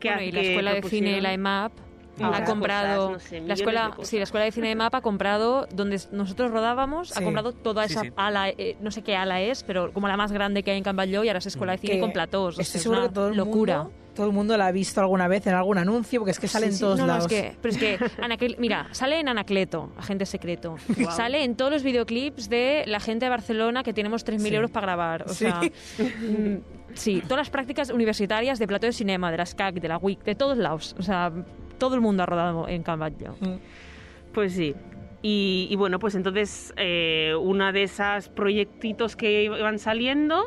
que Bueno, y la escuela de cine, la EMAP, ha comprado cosas, no sé, la escuela sí la escuela de cine de mapa ha comprado donde nosotros rodábamos ha comprado toda Sí, esa sí. ala eh, no sé qué ala es pero como la más grande que hay en Camballo y ahora es escuela de cine Que con platós o Estoy sea, es una que todo el locura mundo, todo el mundo la ha visto alguna vez en algún anuncio, porque es que sale Sí, en todos no, lados. es que, pero es que, Anacle- mira, sale en Anacleto, agente secreto. Sale en todos los videoclips de la gente de Barcelona que tenemos 3.000 Sí. euros para grabar. O Sí. sea, mm, sí, todas las prácticas universitarias de plató de cinema, de la SCAC, de la WIC, de todos lados. O sea, todo el mundo ha rodado en Camballo. Pues sí. Y, y bueno, pues entonces eh, una de esas proyectitos que iban saliendo,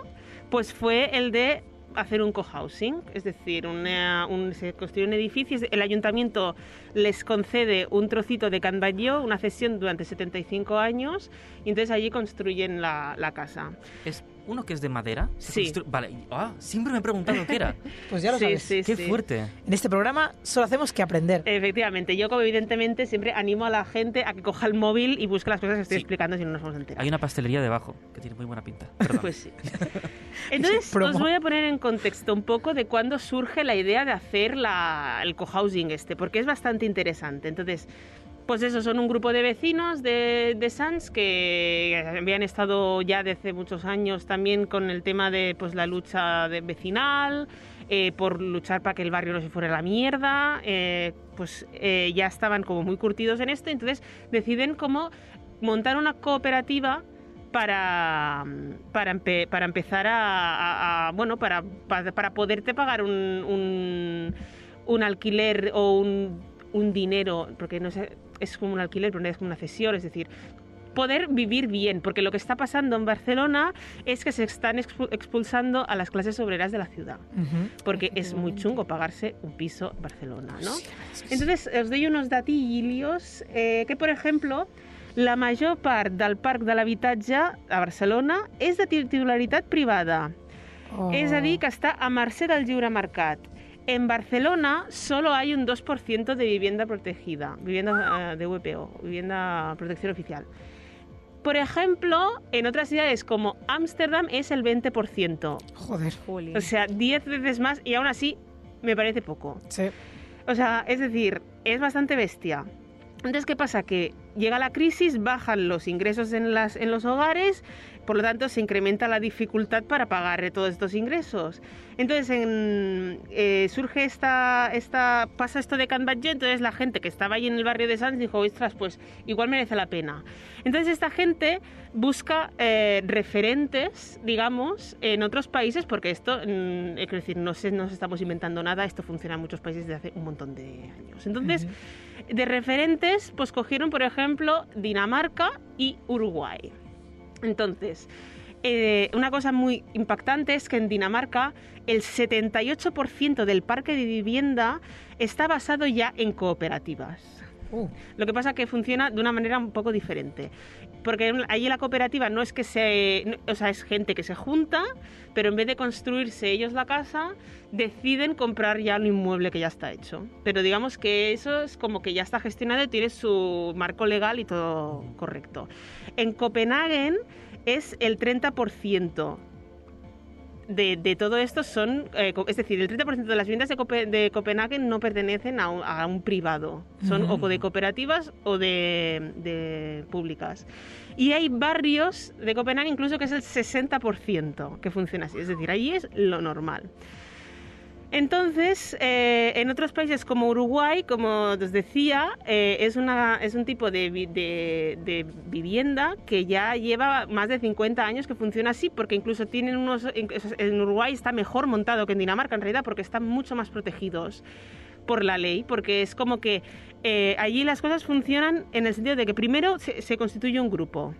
pues fue el de hacer un cohousing, es decir, una- un- se construyen edificios, el ayuntamiento les concede un trocito de Can Batlló, una cesión durante 75 años, y entonces allí construyen la, la casa. ¿Es uno que es de madera? Sí. Vale. Ah, siempre me he preguntado qué era. *laughs* Pues ya lo Sí, sabes. sí, qué sí. fuerte. En este programa solo hacemos que aprender. Efectivamente, yo como evidentemente siempre animo a la gente a que coja el móvil y busque las cosas que estoy Sí. explicando si no nos vamos a enterar. Hay una pastelería debajo que tiene muy buena pinta. *laughs* Pues sí. *laughs* Entonces, os voy a poner en contexto un poco de cuándo surge la idea de hacer la- el cohousing este, porque es bastante interesante. Entonces, pues eso, son un grupo de vecinos de, de Sants que habían estado ya desde muchos años también con el tema de pues, la lucha vecinal, eh, por luchar para que el barrio no se fuera a la mierda, eh, pues eh, ya estaban como muy curtidos en esto, entonces deciden como montar una cooperativa para, para, empe- para empezar a, a- a- bueno, para, para, para poderte pagar un, un, un alquiler o un, un dinero, porque no sé, es como un alquiler, pero no es como una cesión, es decir, poder vivir bien, porque lo que está pasando en Barcelona es que se están expu- expulsando a las clases obreras de la ciudad, Ujú. porque es muy chungo pagarse un piso en Barcelona, ¿no? Entonces, os doy unos datillos eh, que, por exemple, la major part del parc de l'habitatge a Barcelona és de titularitat privada. Oh. És a dir, que està a mercè del lliure mercat. En Barcelona solo hay un 2% de vivienda protegida, vivienda eh, de VPO, vivienda protección oficial. Por ejemplo, en otras ciudades como Ámsterdam es el 20%. Joder. Jolín. O sea, 10 veces más y aún así me parece poco. Sí. O sea, es decir, es bastante bestia. Entonces, ¿qué pasa? Que llega la crisis, bajan los ingresos en, las, en los hogares, por lo tanto se incrementa la dificultad para pagar todos estos ingresos. Entonces en- eh, surge esta, esta, pasa esto de Can entonces la gente que estaba ahí en el barrio de Sanz dijo, ostras, pues igual merece la pena. Entonces esta gente busca eh, referentes, digamos, en otros países, porque esto, mm, es decir, no se, nos estamos inventando nada, esto funciona en muchos países desde hace un montón de años. Entonces, de referentes, pues cogieron, por ejemplo, Dinamarca y Uruguay. Entonces, eh, una cosa muy impactante es que en Dinamarca el 78% del parque de vivienda está basado ya en cooperativas. Uh, Lo que pasa es que funciona de una manera un poco diferente. Porque allí la cooperativa no es que se. O sea, es gente que se junta, pero en vez de construirse ellos la casa, deciden comprar ya un inmueble que ya está hecho. Pero digamos que eso es como que ya está gestionado y tiene su marco legal y todo correcto. En Copenhague es el 30%. De, de todo esto son, eh, es decir, el 30% de las viviendas de, Cope- de Copenhague no pertenecen a un, a un privado, son Ujú. o de cooperativas o de, de públicas. Y hay barrios de Copenhague incluso que es el 60% que funciona así, es decir, allí es lo normal. Entonces, eh, en otros países como Uruguay, como os decía, eh, es, una, es un tipo de, de- de vivienda que ya lleva más de 50 años que funciona así, porque incluso tienen unos... En Uruguay está mejor montado que en Dinamarca, en realidad, porque están mucho más protegidos por la ley, porque es como que eh, allí las cosas funcionan en el sentido de que primero se, se constituye un grupo,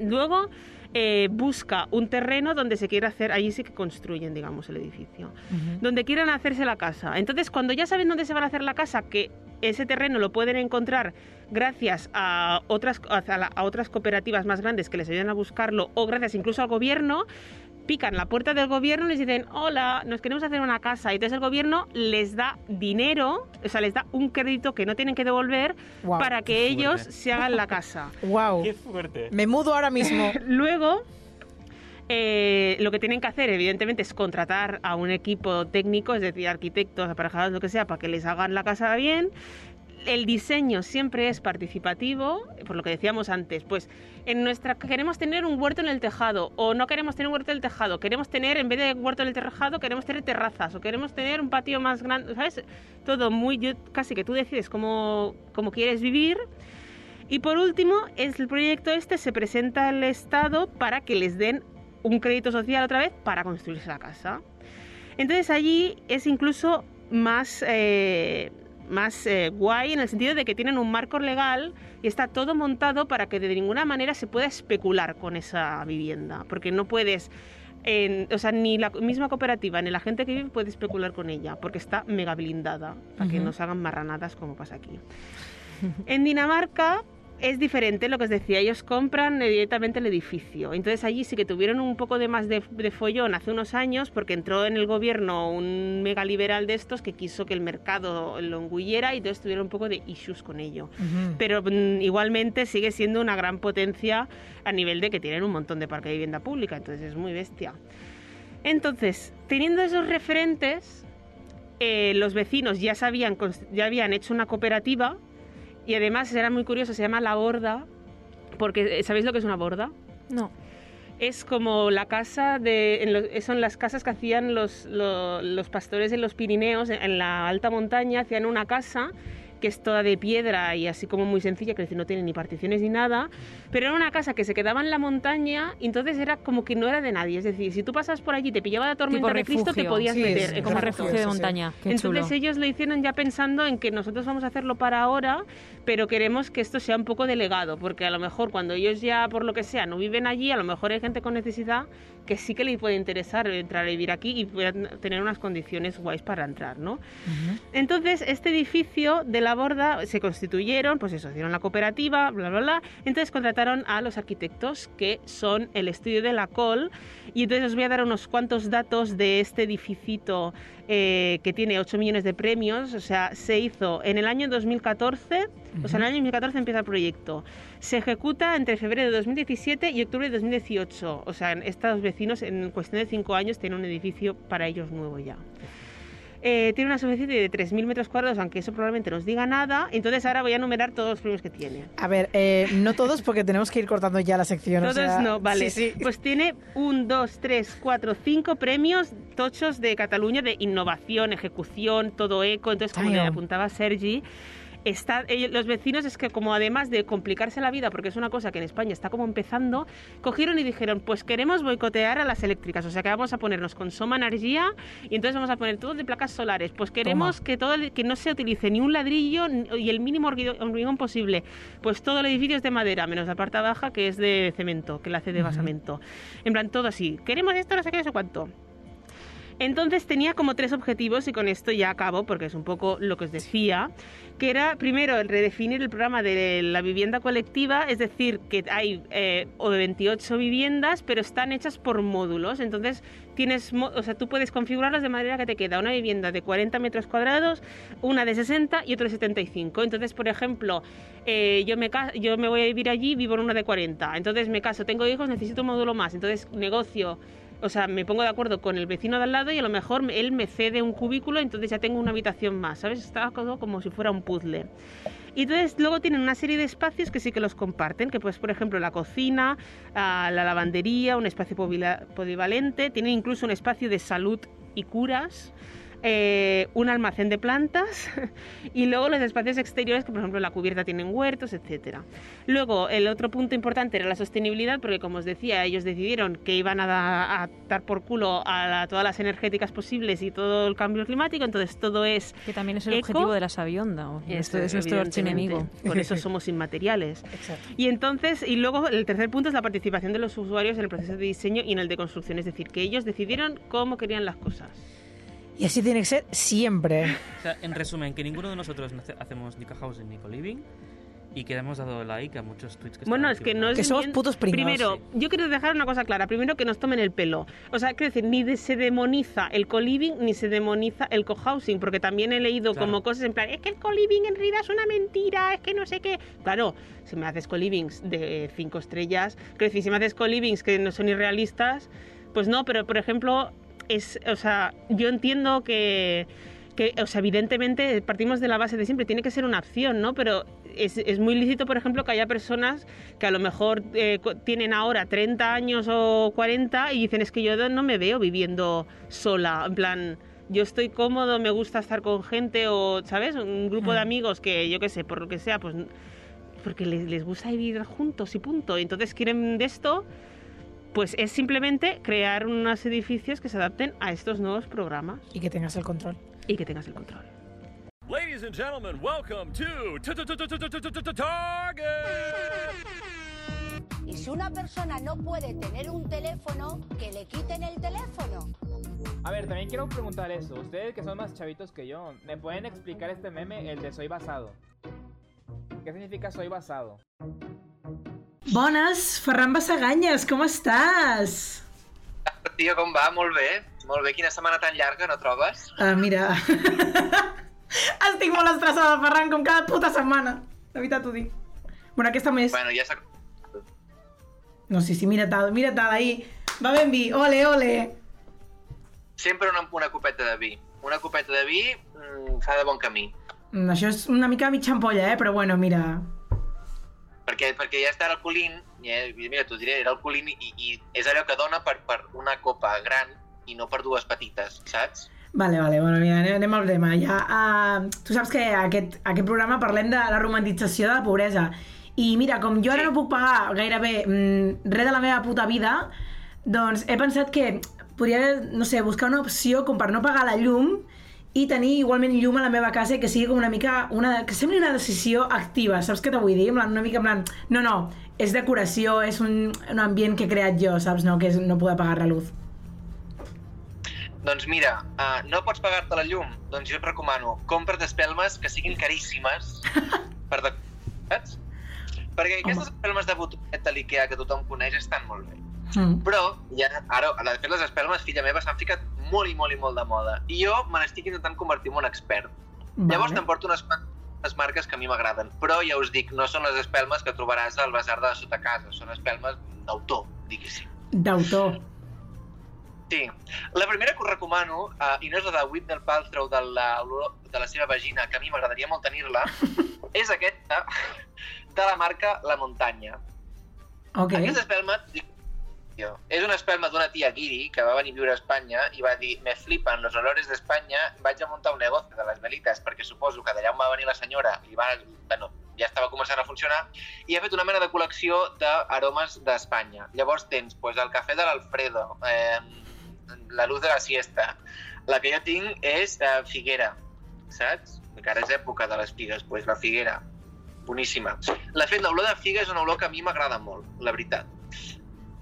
luego eh, busca un terreno donde se quiera hacer, allí sí que construyen, digamos, el edificio donde quieran hacerse la casa. Entonces, cuando ya saben dónde se van a hacer la casa, que ese terreno lo pueden encontrar gracias a otras, a, la- a otras cooperativas más grandes que les ayudan a buscarlo, o gracias incluso al gobierno, pican la puerta del gobierno y les dicen, hola, nos queremos hacer una casa. Y entonces el gobierno les da dinero, o sea, les da un crédito que no tienen que devolver para que ellos fuerte. se hagan la casa. *laughs* Wow. Qué fuerte. Me mudo ahora mismo. *laughs* Luego, eh, lo que tienen que hacer, evidentemente, es contratar a un equipo técnico, es decir, arquitectos, aparejados, lo que sea, para que les hagan la casa bien. El diseño siempre es participativo, por lo que decíamos antes, pues en nuestra queremos tener un huerto en el tejado o no queremos tener un huerto en el tejado, queremos tener en vez de huerto en el tejado queremos tener terrazas o queremos tener un patio más grande, ¿sabes? Todo muy yo- casi que tú decides cómo, cómo quieres vivir y por último, el proyecto este se presenta al Estado para que les den un crédito social otra vez para construirse la casa. Entonces allí es incluso más, eh, más eh, guay en el sentido de que tienen un marco legal y está todo montado para que de ninguna manera se pueda especular con esa vivienda, porque no puedes... en- o sea, ni la misma cooperativa ni la gente que vive puede especular con ella, porque está mega blindada, para que no se hagan marranadas como pasa aquí. En Dinamarca es diferente lo que os decía, ellos compran directamente el edificio. Entonces allí sí que tuvieron un poco de más de, de follón hace unos años porque entró en el gobierno un mega liberal de estos que quiso que el mercado lo engulliera y entonces tuvieron un poco de issues con ello. Pero mm, igualmente sigue siendo una gran potencia a nivel de que tienen un montón de parque de vivienda pública, entonces es muy bestia. Entonces, teniendo esos referentes, eh, los vecinos ya sabían, ya habían hecho una cooperativa y además era muy curioso, se llama La Borda, porque eh, ¿sabéis lo que es una borda? No. Es como la casa de. en lo- son las casas que hacían los, lo- los pastores en los Pirineos, en la alta montaña, hacían una casa que es toda de piedra y así como muy sencilla, que es decir, no tiene ni particiones ni nada, pero era una casa que se quedaba en la montaña y entonces era como que no era de nadie. Es decir, si tú pasas por allí te pillaba la tormenta Tipo de Cristo, te refugio. podías Sí, meter. es Como refugio de montaña. Qué entonces chulo. ellos lo hicieron ya pensando en que nosotros vamos a hacerlo para ahora, pero queremos que esto sea un poco delegado, porque a lo mejor cuando ellos ya, por lo que sea, no viven allí, a lo mejor hay gente con necesidad que sí que le puede interesar entrar a vivir aquí y tener unas condiciones guays para entrar, ¿no? Ujú. Entonces, este edificio de la borda se constituyeron, pues eso, hicieron la cooperativa, bla, bla, bla. Entonces contrataron a los arquitectos que son el estudio de la COL. Y entonces os voy a dar unos cuantos datos de este edificito eh, que tiene 8 millones de premios. O sea, se hizo en el año 2014, o sea, en el año 2014 empieza el proyecto. Se ejecuta entre febrero de 2017 y octubre de 2018. O sea, estos vecinos en cuestión de 5 años tienen un edificio para ellos nuevo ya. Eh, tiene una superficie de 3.000 metros cuadrados, aunque eso probablemente no os diga nada. Entonces ahora voy a enumerar todos los premios que tiene. A ver, eh, no todos porque tenemos que ir cortando ya la sección. o Todos sea, no, vale. Sí, sí. Pues tiene un, dos, tres, cuatro, cinco premios tochos de Cataluña de innovación, ejecución, todo eco. Entonces, como le apuntaba Sergi, está, ellos- los vecinos es que como además de complicarse la vida, porque es una cosa que en España está como empezando, cogieron y dijeron, pues queremos boicotear a las eléctricas, o sea que vamos a ponernos con Soma Energía y entonces vamos a poner todo de placas solares. Pues queremos que todo el- que no se utilice ni un ladrillo y el mínimo hormigón posible. Pues todo el edificio es de madera, menos la parte baja que es de cemento, que la hace de basamento. En plan, todo así. Queremos esto, no sé qué, sé cuánto. Entonces tenía como tres objetivos y con esto ya acabo porque es un poco lo que os decía, que era primero el redefinir el programa de la vivienda colectiva, es decir, que hay eh, o de 28 viviendas, pero están hechas por módulos, entonces tienes, o sea, tú puedes configurarlas de manera que te queda una vivienda de 40 metros cuadrados, una de 60 y otra de 75. Entonces, por ejemplo, eh, yo, me, yo me voy a vivir allí, vivo en una de 40, entonces me caso, tengo hijos, necesito un módulo más, entonces negocio o sea, me pongo de acuerdo con el vecino de al lado y a lo mejor me- él me cede un cubículo, entonces ya tengo una habitación más, ¿sabes? Todo como si fuera un puzzle. Y entonces luego tienen una serie de espacios que sí que los comparten, que pues por ejemplo la cocina, ah, la lavandería, un espacio polivalente, tienen incluso un espacio de salud y curas, eh, un almacén de plantas *laughs* y luego los espacios exteriores que por ejemplo la cubierta tienen huertos, etcétera. Luego el otro punto importante era la sostenibilidad porque como os decía ellos decidieron que iban a, da- a dar por culo a la- todas las energéticas posibles y todo el cambio climático, entonces todo es Que también es el Eco. objetivo de la sabionda. o- Esto es nuestro archienemigo. Por eso *laughs* somos inmateriales. Exacto. Y entonces, y luego el tercer punto es la participación de los usuarios en el proceso de diseño y en el de construcción, es decir, que ellos decidieron cómo querían las cosas. Y así tiene que ser siempre. O sea, en resumen, que ninguno de nosotros hacemos ni housing ni co-living y que hemos dado like a muchos tweets que Bueno, es que no. Que es somos putos pringados. Primero, yo quiero dejar una cosa clara. Primero, que nos tomen el pelo. O sea, quiero decir, ni de- se demoniza el co-living ni se demoniza el cohousing, porque también he leído Claro. como cosas en plan, es que el co-living en realidad es una mentira, es que no sé qué. Claro, si me haces co-livings de cinco estrellas, quiero decir, si me haces co-livings que no son irrealistas, pues no, pero por ejemplo, es, o sea, yo entiendo que que, o sea, evidentemente partimos de la base de siempre, tiene que ser una opción, ¿no? Pero es, es muy lícito, por ejemplo, que haya personas que a lo mejor eh, tienen ahora 30 años o 40 y dicen, es que yo no me veo viviendo sola, en plan... Yo estoy cómodo, me gusta estar con gente o, ¿sabes? Un grupo de Mm. amigos que, yo qué sé, por lo que sea, pues porque les, les gusta vivir juntos y punto. Entonces quieren de esto, pues es simplemente crear unos edificios que se adapten a estos nuevos programas Y que tengas el control. y que tengas el control. Ladies and gentlemen, welcome to Target. Y si una persona no puede tener un teléfono, que le quiten el teléfono. A ver, también quiero preguntar eso. Ustedes que son más chavitos que yo, ¿me pueden explicar este meme, el de soy basado? ¿Qué significa soy basado? Bones, Ferran Bassaganyes, com estàs? Tio, com va? Molt bé. Molt bé. Quina setmana tan llarga, no trobes? Ah, mira... *laughs* Estic molt estressada, Ferran, com cada puta setmana. De veritat t'ho dic. Bueno, aquesta més... Bueno, ja s'ha... No, sí, sí, mira tal, mira tal, ahí. Va ben vi, ole, ole. Sempre una, una copeta de vi. Una copeta de vi mm, fa de bon camí. Mm, Això és una mica mitja ampolla, eh? Però bueno, mira... Perquè, perquè ja està alcoholint, ja, mira, t'ho diré, era alcoholint i, i és allò que dona per, per una copa gran i no per dues petites, saps? Vale, vale, bueno, mira, anem, anem al tema. Ja, uh, tu saps que aquest, aquest programa parlem de la romantització de la pobresa. I mira, com jo ara no puc pagar gairebé mm, res de la meva puta vida, doncs he pensat que podria, no sé, buscar una opció com per no pagar la llum i tenir igualment llum a la meva casa i que sigui com una mica, una, que sembli una decisió activa, saps què t'ho vull dir? Plan, una mica en plan, no, no, és decoració, és un, un ambient que he creat jo, saps? No, que és no poder pagar la luz. Doncs mira, uh, no pots pagar-te la llum? Doncs jo et recomano, compra't espelmes que siguin caríssimes per de... saps? Perquè aquestes espelmes de botonet de l'IKEA que tothom coneix estan molt bé. Mm. Però, ja, ara, de fet, les espelmes, filla meva, s'han ficat molt i molt i molt de moda. I jo me n'estic intentant convertir en un expert. Vale. Llavors t'emporto unes quantes marques que a mi m'agraden. Però ja us dic, no són les espelmes que trobaràs al basar de sota casa. Són espelmes d'autor, diguéssim. D'autor. Sí. La primera que us recomano, uh, i no és la de Whitney Paltrow de la, de la seva vagina, que a mi m'agradaria molt tenir-la, *laughs* és aquesta de la marca La Muntanya. Ok. Aquesta espelma, tio, és una espelma d'una tia guiri que va venir a viure a Espanya i va dir me flipan los olores d'Espanya, vaig a muntar un negoci de les velites perquè suposo que d'allà on va venir la senyora li va, bueno, ja estava començant a funcionar i ha fet una mena de col·lecció d'aromes d'Espanya. Llavors tens pues, el cafè de l'Alfredo, eh, la luz de la siesta. La que jo tinc és eh, figuera, saps? Encara és època de les figues, pues, la figuera. Boníssima. La fet, l'olor de figa és una olor que a mi m'agrada molt, la veritat.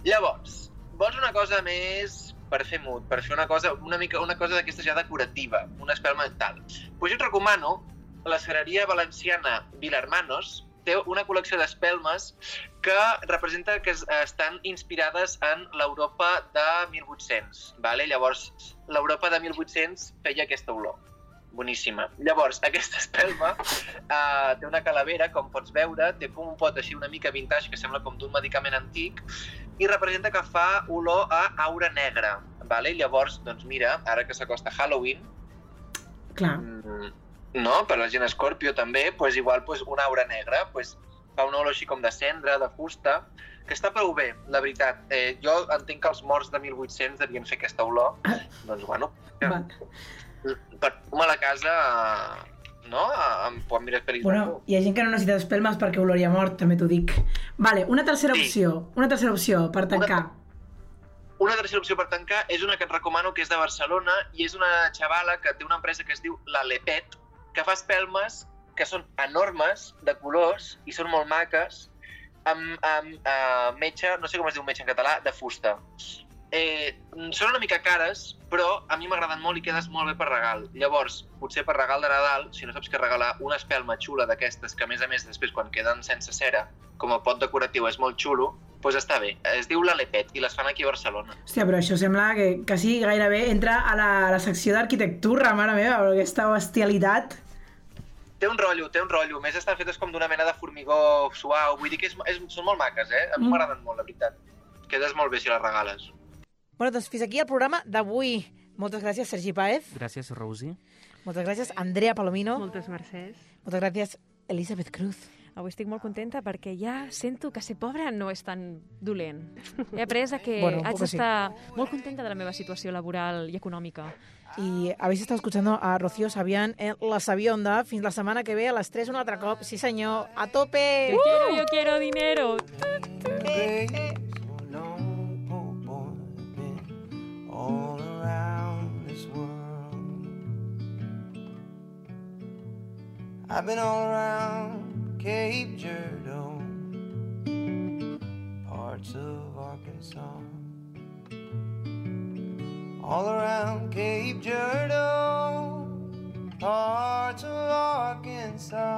Llavors, vols una cosa més per fer mood, per fer una cosa, una mica, una cosa d'aquestes ja decorativa, una espelma mental. Pues jo et recomano la cereria valenciana Vilarmanos, té una col·lecció d'espelmes que representa que es- estan inspirades en l'Europa de 1800. Vale? Llavors, l'Europa de 1800 feia aquesta olor. Boníssima. Llavors, aquesta espelma uh, té una calavera, com pots veure, té com un pot així una mica vintage, que sembla com d'un medicament antic, i representa que fa olor a aura negra. Vale? Llavors, doncs mira, ara que s'acosta Halloween, Clar. mm, no? per la gent Scorpio també, pues igual pues, una aura negra, pues, fa una olor així com de cendra, de fusta, que està prou bé, la veritat. Eh, jo entenc que els morts de 1800 devien fer aquesta olor, doncs bueno, Va. per a la casa, no? Em pot mirar pel·lis Bueno, hi ha gent que no necessita espelmes perquè oloria mort, també t'ho dic. Vale, una tercera Sí. opció. Una tercera opció per tancar. Una tercera opció per tancar és una que et recomano que és de Barcelona i és una xavala que té una empresa que es diu La Lepet, que fa espelmes que són enormes, de colors, i són molt maques, amb, amb uh, metge, no sé com es diu metge en català, de fusta. Eh, són una mica cares, però a mi m'agraden molt i quedes molt bé per regal. Llavors, potser per regal de Nadal, si no saps què regalar, una espelma xula d'aquestes, que a més a més després quan queden sense cera, com a pot decoratiu és molt xulo, doncs està bé. Es diu l'Alepet i les fan aquí a Barcelona. Hòstia, però això sembla que quasi gairebé entra a la, a la secció d'arquitectura, mare meva, però aquesta bestialitat. Té un rotllo, té un rotllo. A més, estan fetes com d'una mena de formigó suau. Vull dir que és, és, són molt maques, eh? A mi Mm. m'agraden molt, la veritat. Quedes molt bé si les regales. Bueno, doncs fins aquí el programa d'avui. Moltes gràcies, Sergi Paez. Gràcies, Rosi. Moltes gràcies, Andrea Palomino. Moltes mercès. Moltes gràcies, Elisabeth Cruz. Avui estic molt contenta perquè ja sento que ser pobra no és tan dolent. He après a que Bueno, haig poco sí. d'estar molt contenta de la meva situació laboral i econòmica. Y habéis estado escuchando a Rocío Sabián en La Sabionda. Fins la semana que ve a las 3 un altre cop. Sí, senyor. A tope! Yo quiero, yo quiero dinero. All around this world. I've been all around Cape Girardeau, parts of Arkansas. All around Cape Girardeau, parts of Arkansas.